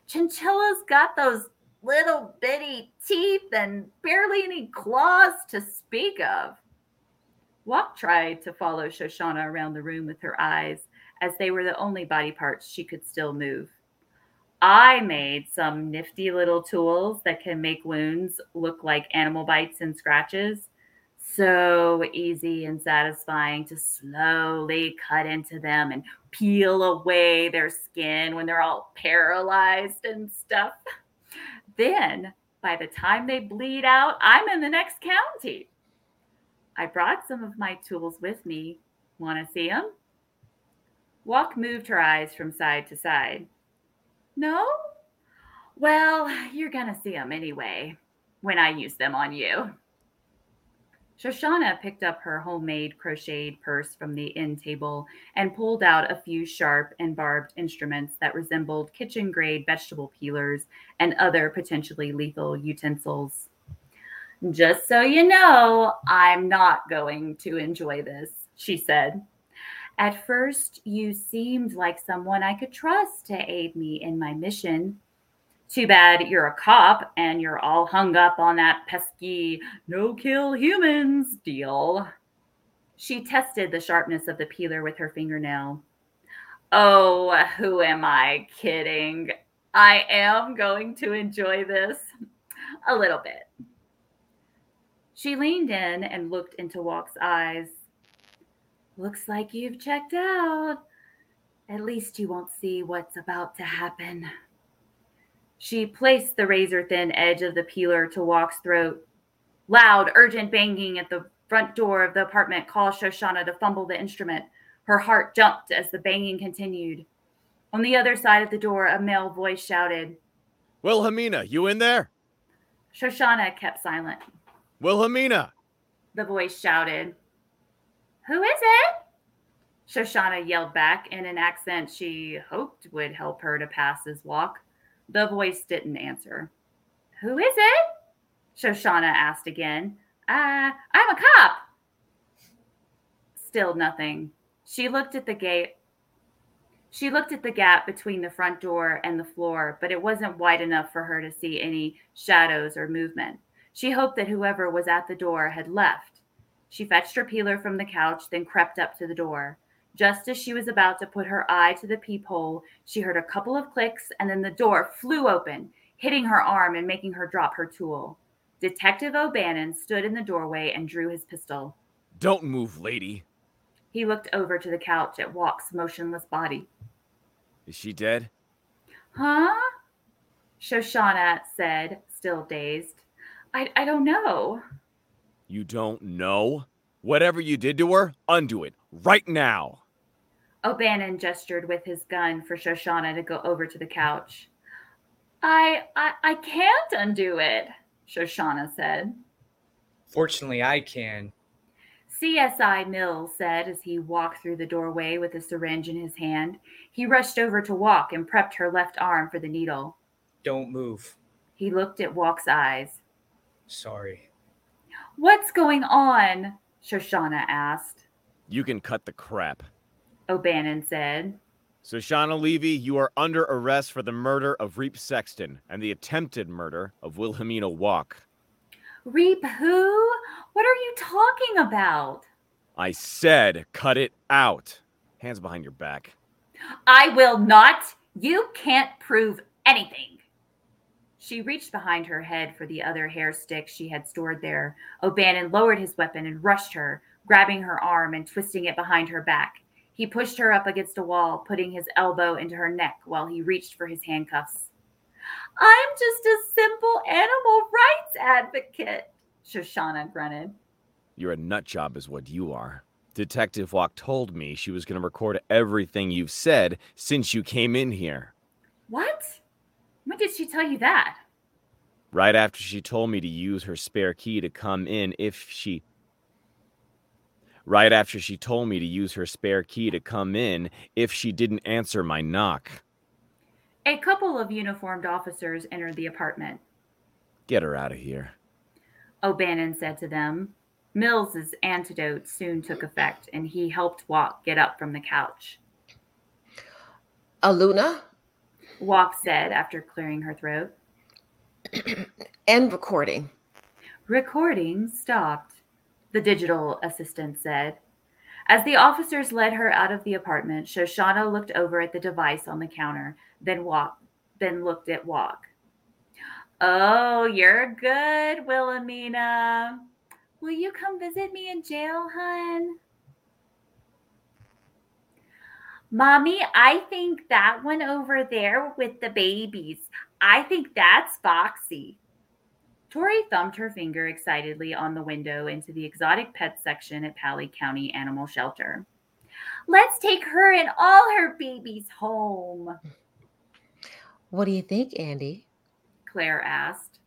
Chinchillas got those little bitty teeth and barely any claws to speak of. Walk tried to follow Shoshana around the room with her eyes, as they were the only body parts she could still move. I made some nifty little tools that can make wounds look like animal bites and scratches. So easy and satisfying to slowly cut into them and peel away their skin when they're all paralyzed and stuff. Then, by the time they bleed out, I'm in the next county. I brought some of my tools with me. Want to see them? Walk moved her eyes from side to side. No? Well, you're going to see them anyway when I use them on you. Shoshana picked up her homemade crocheted purse from the end table and pulled out a few sharp and barbed instruments that resembled kitchen grade vegetable peelers and other potentially lethal utensils. Just so you know, I'm not going to enjoy this, she said. At first, you seemed like someone I could trust to aid me in my mission. Too bad you're a cop and you're all hung up on that pesky no kill humans deal. She tested the sharpness of the peeler with her fingernail. Oh, who am I kidding? I am going to enjoy this a little bit. She leaned in and looked into Walk's eyes. Looks like you've checked out. At least you won't see what's about to happen. She placed the razor thin edge of the peeler to Walk's throat. Loud, urgent banging at the front door of the apartment caused Shoshana to fumble the instrument. Her heart jumped as the banging continued. On the other side of the door, a male voice shouted. Wilhelmina, you in there? Shoshana kept silent. Wilhelmina! The voice shouted. Who is it? Shoshana yelled back in an accent she hoped would help her to pass as walk. The voice didn't answer. Who is it? Shoshana asked again. Uh, I'm a cop. Still nothing. She looked at the gate. She looked at the gap between the front door and the floor, but it wasn't wide enough for her to see any shadows or movement. She hoped that whoever was at the door had left. She fetched her peeler from the couch, then crept up to the door. Just as she was about to put her eye to the peephole, she heard a couple of clicks and then the door flew open, hitting her arm and making her drop her tool. Detective O'Bannon stood in the doorway and drew his pistol. Don't move, lady. He looked over to the couch at Walk's motionless body. Is she dead? Huh? Shoshana said, still dazed. I, I don't know. You don't know? Whatever you did to her, undo it right now. Oh, O'Bannon gestured with his gun for Shoshana to go over to the couch. I, I I can't undo it, Shoshana said. Fortunately, I can. CSI Mills said as he walked through the doorway with a syringe in his hand. He rushed over to Walk and prepped her left arm for the needle. Don't move. He looked at Walk's eyes. Sorry. What's going on? Shoshana asked. You can cut the crap. O'Bannon said. So, Shauna Levy, you are under arrest for the murder of Reep Sexton and the attempted murder of Wilhelmina Walk. Reep who? What are you talking about? I said cut it out. Hands behind your back. I will not. You can't prove anything. She reached behind her head for the other hair stick she had stored there. O'Bannon lowered his weapon and rushed her, grabbing her arm and twisting it behind her back. He pushed her up against a wall, putting his elbow into her neck while he reached for his handcuffs. I'm just a simple animal rights advocate, Shoshana grunted. You're a nut job, is what you are. Detective Walk told me she was going to record everything you've said since you came in here. What? When did she tell you that? Right after she told me to use her spare key to come in if she. Right after she told me to use her spare key to come in if she didn't answer my knock. A couple of uniformed officers entered the apartment. Get her out of here. O'Bannon said to them. Mills's antidote soon took effect, and he helped Walk get up from the couch. Aluna Walk said after clearing her throat. and recording. Recording stopped, the digital assistant said. As the officers led her out of the apartment, Shoshana looked over at the device on the counter, then walk, then looked at Walk. Oh, you're good, Wilhelmina. Will you come visit me in jail, hun? Mommy, I think that one over there with the babies, I think that's Foxy. Tori thumped her finger excitedly on the window into the exotic pet section at Pally County Animal Shelter. Let's take her and all her babies home, What do you think, Andy? Claire asked.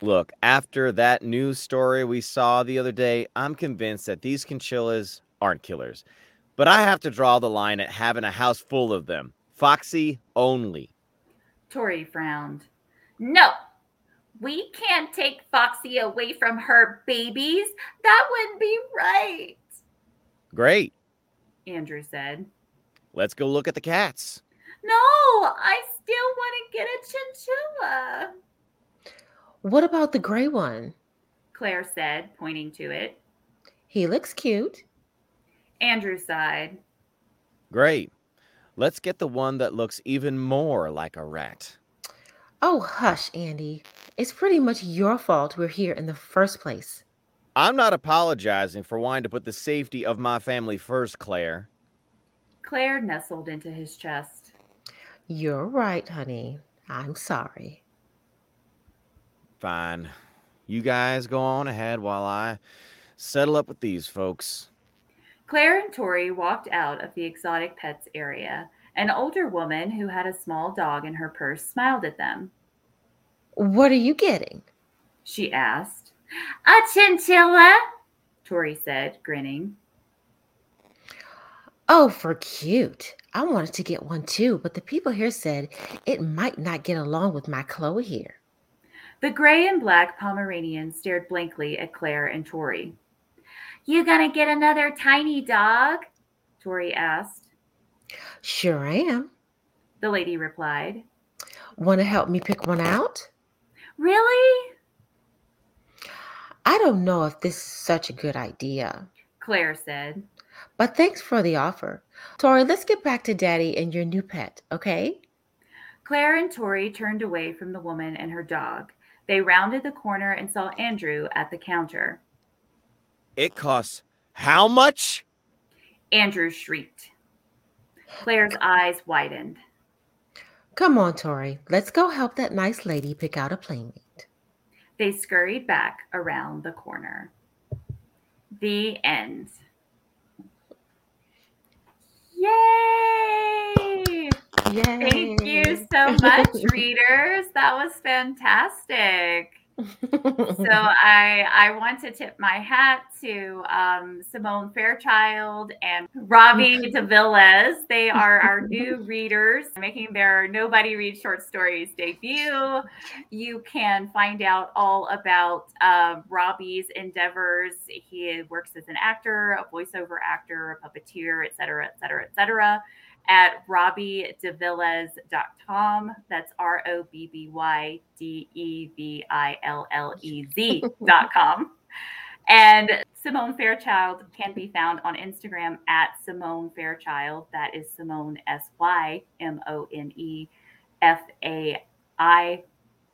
Look, after that news story we saw the other day, I'm convinced that these chinchillas aren't killers. But I have to draw the line at having a house full of them. Foxy only. Tori frowned. No, we can't take Foxy away from her babies. That wouldn't be right, Great. Andrew said. Let's go look at the cats. No, I still want to get a chinchilla, What about the gray one? Claire said, pointing to it. He looks cute. Andrew sighed. Great. Let's get the one that looks even more like a rat. Oh, hush, Andy. It's pretty much your fault we're here in the first place. I'm not apologizing for wanting to put the safety of my family first, Claire. Claire nestled into his chest. You're right, honey. I'm sorry. Fine. You guys go on ahead while I settle up with these folks. Claire and Tori walked out of the exotic pets area. An older woman who had a small dog in her purse smiled at them. What are you getting? She asked. A chinchilla, Tori said, grinning. Oh, for cute. I wanted to get one too, but the people here said it might not get along with my Chloe here. The gray and black Pomeranian stared blankly at Claire and Tori. You gonna get another tiny dog? Tori asked. Sure I am. The lady replied. Want to help me pick one out? Really? I don't know if this is such a good idea, Claire said. but thanks for the offer. Tori, let's get back to Daddy and your new pet, okay? Claire and Tori turned away from the woman and her dog. They rounded the corner and saw Andrew at the counter. It costs how much? Andrew shrieked. Claire's eyes widened. Come on, Tori. Let's go help that nice lady pick out a playmate. They scurried back around the corner. The end. Yay! Yay! Thank you so much, readers. That was fantastic. So I I want to tip my hat to um, Symone Fairchild and Robby DeVillez. They are our new readers making their Nobody Reads Short Stories debut. You can find out all about um, Robby's endeavors. He works as an actor, a voiceover actor, a puppeteer, et cetera, et cetera, et cetera at robbydevillez.com. That's R O B B Y D E V I L L E Z.com. And Symone Fairchild can be found on Instagram at Symone Fairchild. That is Symone S Y M O N E F A I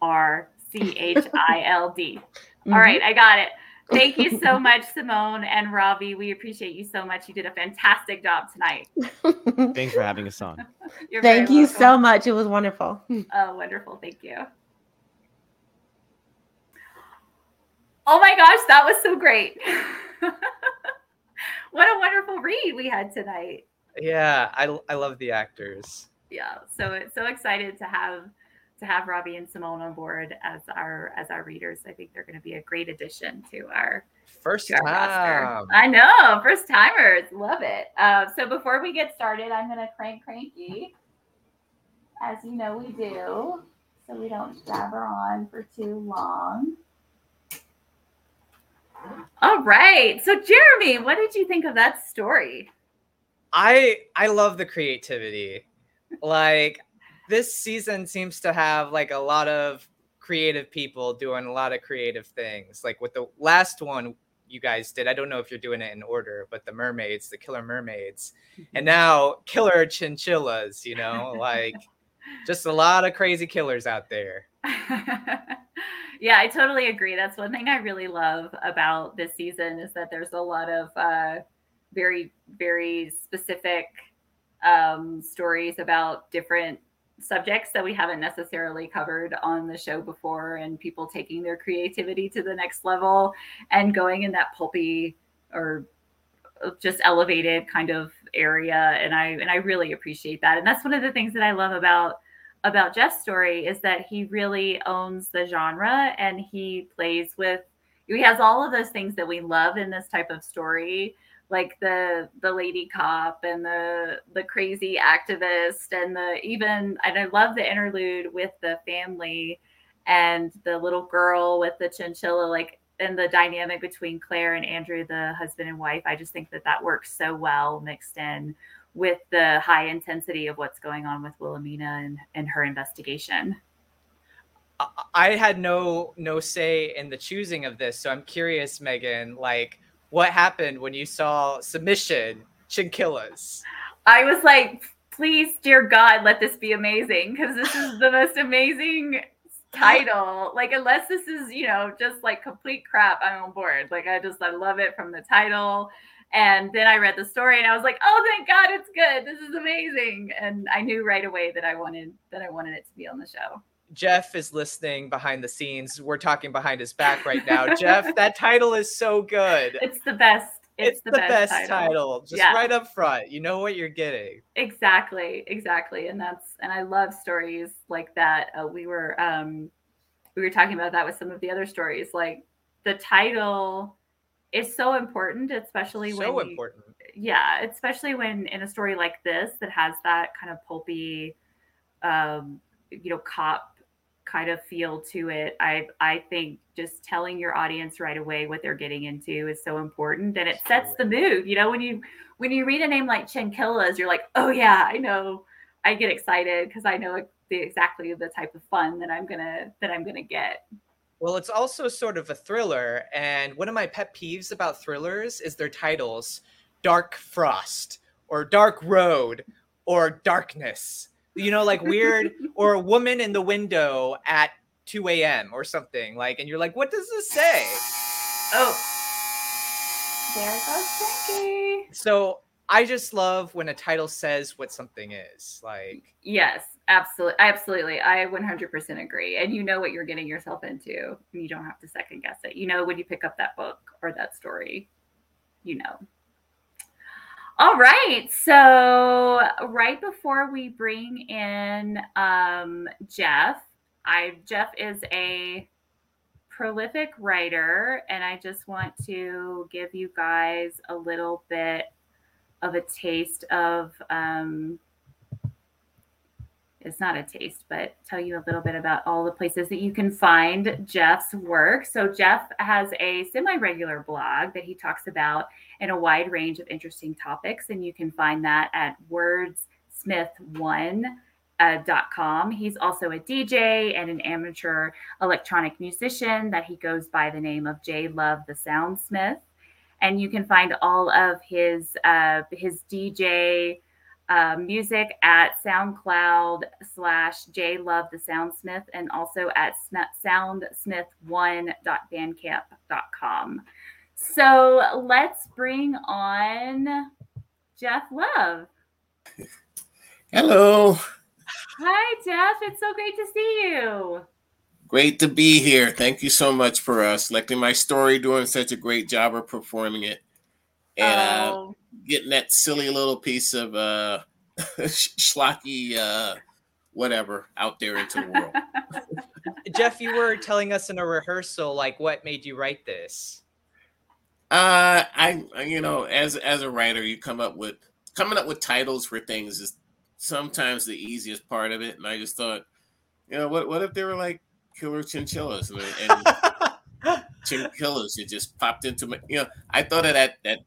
R C H I L D. Mm-hmm. All right, I got it. Thank you so much, Symone and Robby. We appreciate you so much. You did a fantastic job tonight. Thanks for having us on. You're Thank you welcome. so much. It was wonderful. Oh, wonderful. Thank you. Oh my gosh, that was so great. what a wonderful read we had tonight. Yeah, I, I love the actors. Yeah, so so excited to have to have Robby and Symone on board as our as our readers. I think they're going to be a great addition to our First to our roster. time. I know, first timers, love it. Uh, so before we get started, I'm going to crank cranky, as you know we do, so we don't jabber on for too long. All right. So, Jeremy, what did you think of that story? I I love the creativity. Like this season seems to have like a lot of creative people doing a lot of creative things. Like with the last one you guys did, I don't know if you're doing it in order, but the mermaids, the killer mermaids, and now killer chinchillas, you know, like just a lot of crazy killers out there. yeah, I totally agree. That's one thing I really love about this season is that there's a lot of uh, very, very specific um, stories about different subjects that we haven't necessarily covered on the show before, and people taking their creativity to the next level and going in that pulpy or just elevated kind of area. And i and i really appreciate that. And that's one of the things that i love about about Jeff's story is that he really owns the genre and he plays with he has all of those things that we love in this type of story like the the lady cop and the the crazy activist and the even and I love the interlude with the family and the little girl with the chinchilla like and the dynamic between Claire and Andrew the husband and wife I just think that that works so well mixed in with the high intensity of what's going on with Wilhelmina and, and her investigation. I had no no say in the choosing of this, so I'm curious, Megan, like what happened when you saw submission Chinkillas? I was like, please, dear God, let this be amazing because this is the most amazing title. Like, unless this is, you know, just like complete crap, I'm on board. Like, I just I love it from the title and then I read the story and I was like, "Oh, thank God, it's good. This is amazing." And I knew right away that I wanted that I wanted it to be on the show. Jeff is listening behind the scenes. We're talking behind his back right now. Jeff, that title is so good. It's the best. It's, it's the, the, best, best title. title. Just yeah. right up front. You know what you're getting. Exactly. Exactly. And that's and I love stories like that. Uh, we were um we were talking about that with some of the other stories. Like the title is so important, especially so when so important. Yeah, especially when in a story like this that has that kind of pulpy, um, you know, cop kind of feel to it. I I think just telling your audience right away what they're getting into is so important, and it sets the mood. You know, when you when you read a name like Chinkillas, you're like, oh yeah, I know. I get excited because I know the exactly the type of fun that I'm gonna that I'm gonna get. Well, it's also sort of a thriller. And one of my pet peeves about thrillers is their titles Dark Frost or Dark Road or Darkness. You know, like weird, or a woman in the window at 2 a.m. or something. Like, and you're like, what does this say? Oh, there goes Frankie. So I just love when a title says what something is. Like, yes, absolutely. Absolutely. I 100% agree. And you know what you're getting yourself into. And you don't have to second guess it. You know, when you pick up that book or that story, you know. All right. So, right before we bring in um, Jeff, I Jeff is a prolific writer, and I just want to give you guys a little bit of a taste of um, it's not a taste, but tell you a little bit about all the places that you can find Jeff's work. So, Jeff has a semi regular blog that he talks about in a wide range of interesting topics, and you can find that at wordsmith1. Uh, .com. He's also a DJ and an amateur electronic musician that he goes by the name of J Love the Soundsmith and you can find all of his uh, his DJ uh, music at SoundCloud slash J Love the Soundsmith and also at soundsmith1.bandcamp.com. So let's bring on Jeff Love. Hello. Hi, Jeff. It's so great to see you. Great to be here. Thank you so much for uh, selecting my story, doing such a great job of performing it, and uh, oh. uh, getting that silly little piece of uh, schlocky uh, whatever out there into the world. Jeff, you were telling us in a rehearsal, like what made you write this? Uh, I you know, as as a writer, you come up with coming up with titles for things is sometimes the easiest part of it, and I just thought, you know, what what if they were like killer chinchillas. And, and Chin Killers. It just popped into my. You know, I thought of that that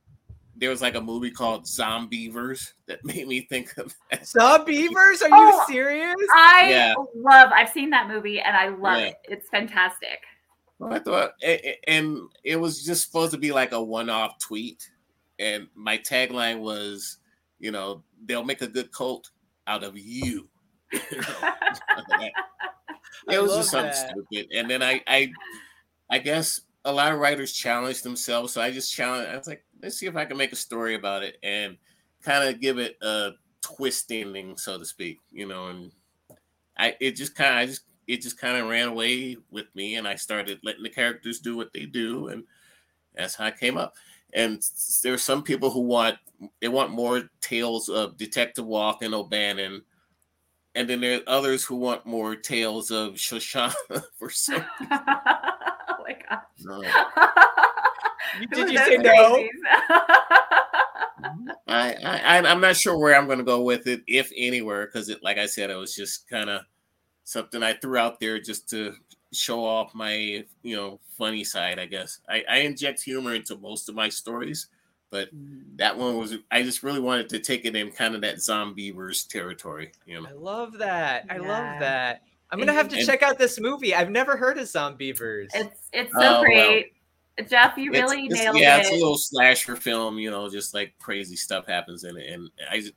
there was like a movie called Zombeavers that made me think of that. Zombeavers? Are Oh, you serious? I Yeah. love. I've seen that movie and I love Yeah. it. It's fantastic. I thought, and it was just supposed to be like a one-off tweet, and my tagline was, you know, they'll make a good cult out of you. You know? I it was just something that. stupid. And then I, I, I guess a lot of writers challenge themselves, so I just challenge. I was like, let's see if I can make a story about it and kind of give it a twist ending, so to speak. You know, and I, it just kind of, I just, it just kind of ran away with me, and I started letting the characters do what they do, and that's how I came up. And there are some people who want they want more tales of Detective Walk and O'Bannon, and then there are others who want more tales of Shoshana for some. oh my god. No. Did you say no? Mm-hmm. I, I I- I'm not sure where I'm going to go with it, if anywhere, because it, like I said, it was just kind of something I threw out there just to show off my you know funny side. I guess I, I inject humor into most of my stories, but mm. that one was I just really wanted to take it in kind of that Zombeavers territory. You know, I love that. I Yeah. love that. I'm gonna have to And- check out this movie. I've never heard of Zombeavers. It's it's so Oh, well. great. Jeff, you really it's- nailed yeah, it. Yeah, it's a little slasher film. You know, just like crazy stuff happens in it, and I just,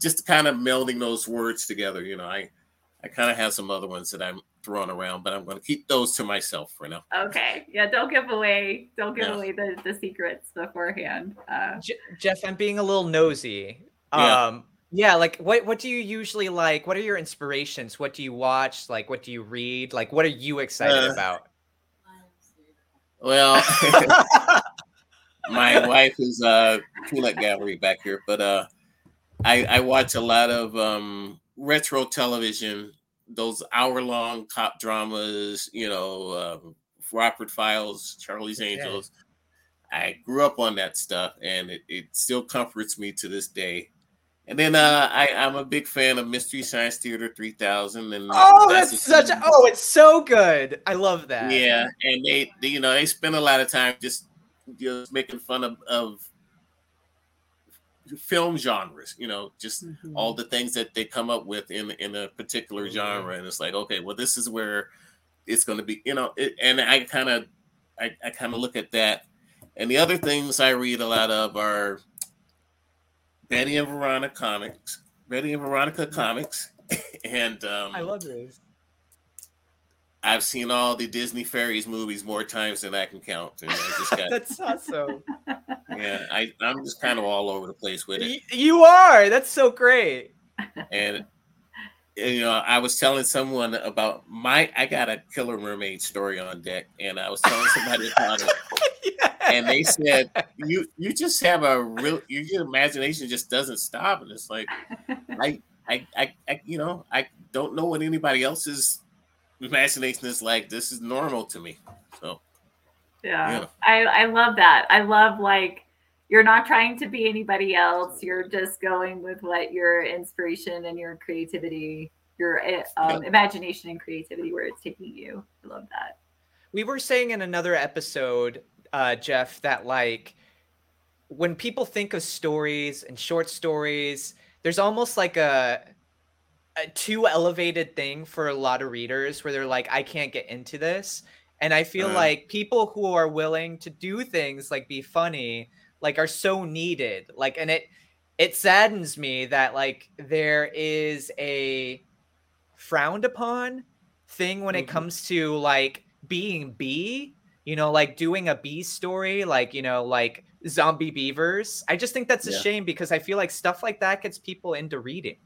just kind of melding those words together. You know, I I kind of have some other ones that I'm throwing around, but I'm going to keep those to myself for now. Okay. Yeah, don't give away don't give Yeah. away the, the secrets beforehand. Uh, Je- Jeff, I'm being a little nosy. Yeah. Um, yeah, like what what do you usually like? What are your inspirations? What do you watch? Like what do you read? Like what are you excited Uh, about? Well, my wife is uh peanut gallery back here, but uh, I I watch a lot of um retro television, those hour long cop dramas. You know, um, Rockford Files, Charlie's Angels. I grew up on that stuff, and it, it still comforts me to this day. And then uh, I, I'm a big fan of Mystery Science Theater 3000. And Oh, that's such a oh, it's so good. I love that. yeah, and they, they, you know, they spend a lot of time just just making fun of, of film genres. You know, just Mm-hmm. all the things that they come up with in in a particular Mhm. genre, and it's like, okay, well, this is where it's going to be. You know, it, and I kind of, I, I kind of look at that. And the other things I read a lot of are Betty and Veronica comics, Betty and Veronica comics, and um, I love this. I've seen all the Disney Fairies movies more times than I can count. And I just got, That's awesome. yeah, I, I'm just kind of all over the place with it. Y- you are. That's so great. And, you know, I was telling someone about my, I got a Killer Mermaid story on deck, and I was telling somebody about it, Yeah. and they said, "You, you just have a real, your, your imagination just doesn't stop." And it's like, I, I, I, I, you know, I don't know what anybody else's imagination is like. This is normal to me. So. yeah. Yeah. I, I love that. I love like you're not trying to be anybody else. You're just going with what your inspiration and your creativity, your uh, um, imagination and creativity, where it's taking you. I love that. we were saying in another episode, uh, Jeff, that like when people think of stories and short stories, there's almost like a, a too elevated thing for a lot of readers where they're like, I can't get into this. And I feel Uh. like people who are willing to do things like be funny, like are so needed. Like, and it it saddens me that like there is a frowned upon thing when it Mhm. comes to like being B, you know, like doing a B story, like, you know, like zombie beavers. I just think that's a Yeah. shame because I feel like stuff like that gets people into reading.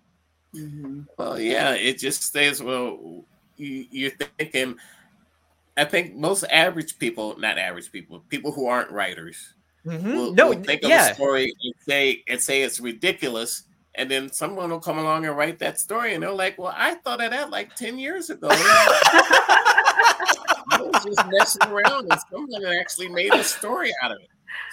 Well, yeah, it just stays. Well, you, you're thinking. I think most average people, not average people, people who aren't writers, Mhm. will, no, will think of yeah. a story and say and say it's ridiculous, and then someone will come along and write that story, and they're like, "Well, I thought of that like ten years ago." I was just messing around, and someone actually made a story out of it.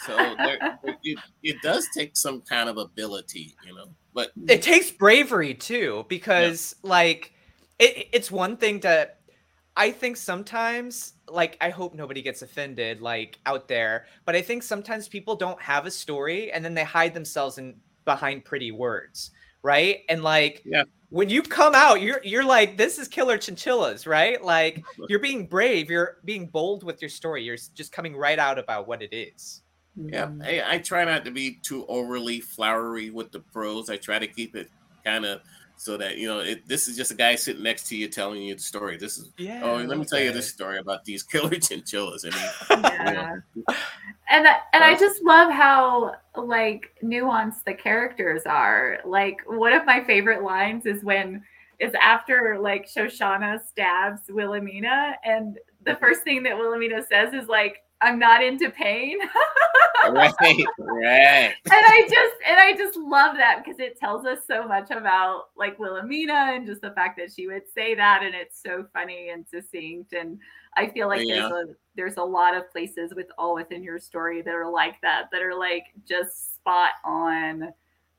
So there, it, it does take some kind of ability, you know. But it takes bravery too because like it, it's one thing to I think sometimes, like, I hope nobody gets offended, like out there, but I think sometimes people don't have a story and then they hide themselves in behind pretty words, right? And like, Yeah. when you come out, you're you're like, this is killer chinchillas, right? Like, you're being brave, you're being bold with your story. You're just coming right out about what it is. Yeah, Mm-hmm. I, I try not to be too overly flowery with the prose. I try to keep it kind of so that you know it, this is just a guy sitting next to you telling you the story. This is Yeah. oh, let me tell you this story about these killer chinchillas. And he, Yeah. And I- and I just love how like nuanced the characters are. Like one of my favorite lines is when is after like Shoshana stabs Wilhelmina, and the first thing that Wilhelmina says is like, "I'm not into pain." right, right. and I just and I just love that because it tells us so much about like Wilhelmina and just the fact that she would say that and it's so funny and succinct and I feel like there's a there's a lot of places with all within your story that are like that that are like just spot on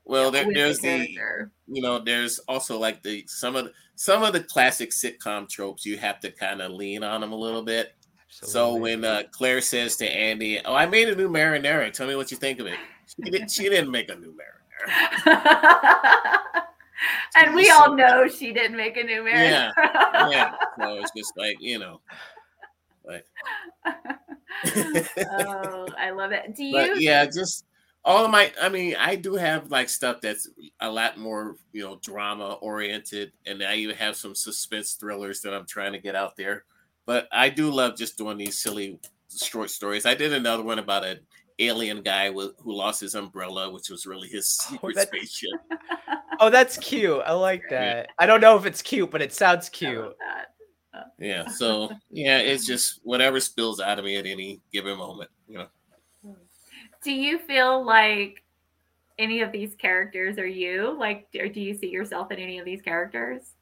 Well, there, there's the the character. you know there's also like the some of the, some of the classic sitcom tropes you have to kind of lean on them a little bit. So when uh, Claire says to Andy, "Oh, I made a new marinara. Tell me what you think of it." She, didn't. she didn't make a new marinara. and we all know she didn't make a new marriage. Yeah, Yeah, so it's just like you know, like. oh, I love it. Do you but yeah, just all of my. I mean, I do have like stuff that's a lot more you know drama oriented, and I even have some suspense thrillers that I'm trying to get out there. But I do love just doing these silly short stories. I did another one about an alien guy with, who lost his umbrella, which was really his oh, secret that- spaceship. Oh, that's cute. I like that. I don't know if it's cute, but it sounds I cute. love that. Yeah, so yeah, it's just whatever spills out of me at any given moment. You know. Do you feel like any of these characters are you? Like, do you see yourself in any of these characters?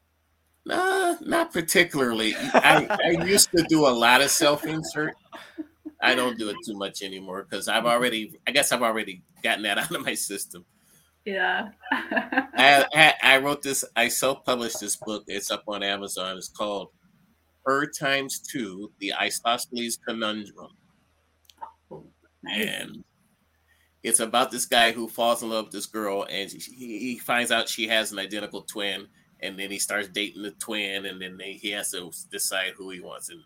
Nah, not particularly. I, I used to do a lot of self insert. I don't do it too much anymore because I've mm-hmm. already, I guess I've already gotten that out of my system. Yeah. I, I, I wrote this, I self published this book. It's up on Amazon. It's called Her Times Two The Isosceles Conundrum. Nice. And it's about this guy who falls in love with this girl and he, he finds out she has an identical twin. And then he starts dating the twin, and then they, he has to decide who he wants. And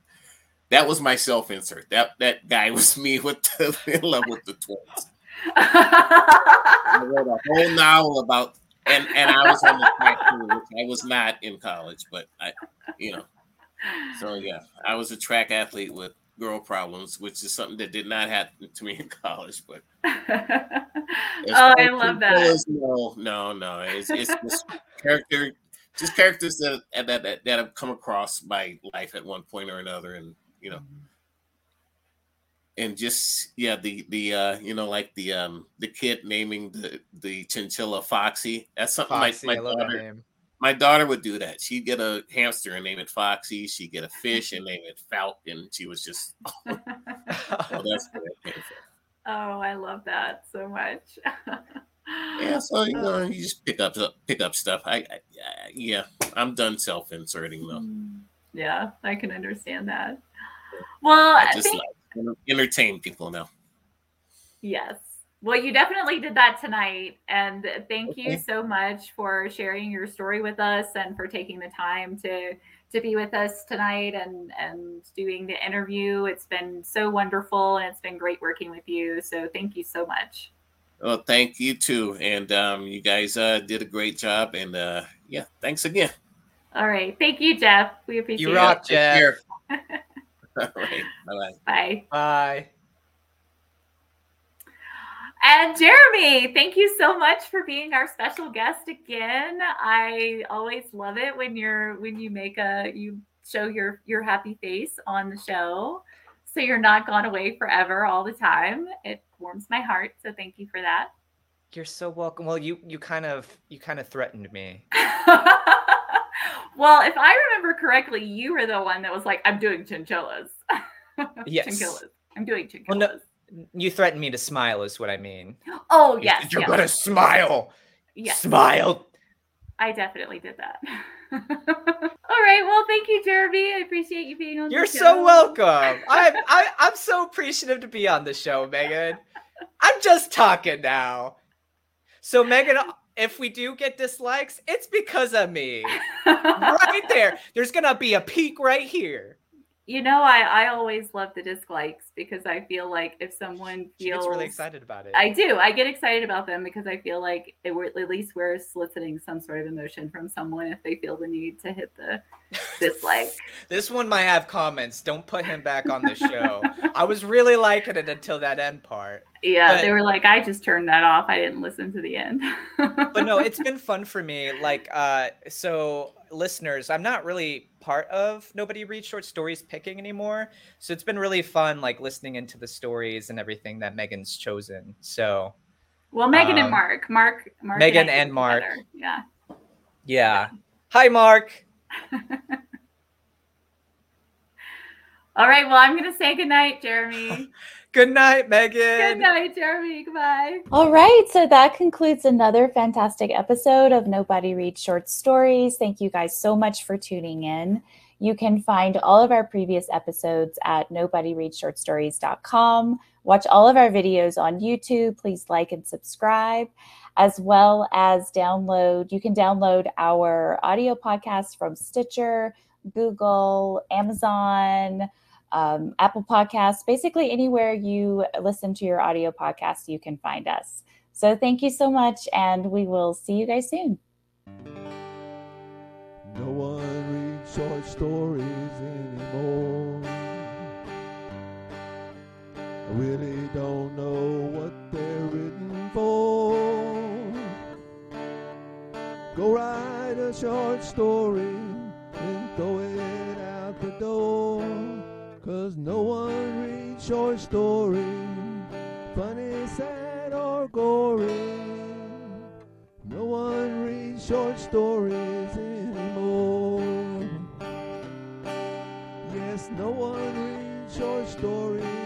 that was my self insert. That that guy was me with the, in love with the twins. I wrote a whole novel about, and and I was on the track too, which I was not in college, but I, you know, so yeah, I was a track athlete with girl problems, which is something that did not happen to me in college. But oh, I love that. as- No, no, no. It's it's just character, just characters that, that that that have come across my life at one point or another, and you know, and just yeah, the the uh you know like the um the kid naming the the chinchilla Foxy. That's something Foxy, my my daughter my daughter would do that. She'd get a hamster and name it Foxy. She'd get a fish and name it Falcon. She was just oh, that's where that came from. Oh, I love that so much. Yeah, so you uh, know, you just pick up pick up stuff. I, I yeah, I'm done self inserting though. Mm-hmm. Yeah, I can understand that. Well, I I just think like entertain people now. Yes. Well, you definitely did that tonight. And thank you so much for sharing your story with us and for taking the time to to be with us tonight and and doing the interview. It's been so wonderful and it's been great working with you. So thank you so much. Well, thank you too, and um, you guys uh, did a great job. And uh, yeah, thanks again. All right. Thank you, Jeff. We appreciate it. You rock, Take Jeff. All right, bye bye. Bye. Bye. And Jeremy, thank you so much for being our special guest again. I always love it when you're when you make a you show your your happy face on the show. So you're not gone away forever all the time. It warms my heart. So thank you for that. You're so welcome. Well, you you kind of you kind of threatened me. well, if I remember correctly, you were the one that was like, I'm doing chinchillas. Yes. Chinchillas. I'm doing Well, no- chinchillas. You threatened me to smile, is what I mean. Oh You yes. You're yes, gonna smile. yes. Smile. I definitely did that. All right. Well, thank you, Jeremy. I appreciate you being on. You're the show. so welcome. I'm I, I'm so appreciative to be on the show, Megan. I'm just talking now. So, Megan, if we do get dislikes, it's because of me. right there. There's gonna be a peak right here. You know, I I always love the dislikes because I feel like if someone feels really excited about it. I do. I get excited about them because I feel like it, we're, at least we're soliciting some sort of emotion from someone if they feel the need to hit the dislike. This one might have comments. Don't put him back on the show. I was really liking it until that end part. Yeah, But- they were like, I just turned that off. I didn't listen to the end. but no, it's been fun for me. Like, uh, so listeners, I'm not really part of Nobody Reads Short Stories picking anymore. So it's been really fun, like listening into the stories and everything that Megan's chosen. So well, Megan and Um, Mark, Mark, Mark, Megan did and Mark. together. Yeah. yeah. Hi, Mark. All right. Well, I'm gonna say goodnight, Jeremy. Good night, Megan. good night, Jeremy. Goodbye. All right, so that concludes another fantastic episode of Nobody Reads Short Stories. Thank you guys so much for tuning in. You can find all of our previous episodes at nobodyreadshortstories.com. Watch all of our videos on YouTube. Please like and subscribe, as well as download. You can download our audio podcast from Stitcher, Google, Amazon um, Apple Podcasts, basically anywhere you listen to your audio podcast, you can find us. So thank you so much, and we will see you guys soon. No one reads short stories anymore. I really don't know what they're written for. Go write a short story and throw it out the door. Cause no one reads short stories, funny, sad, or gory. No one reads short stories anymore. Yes, no one reads short stories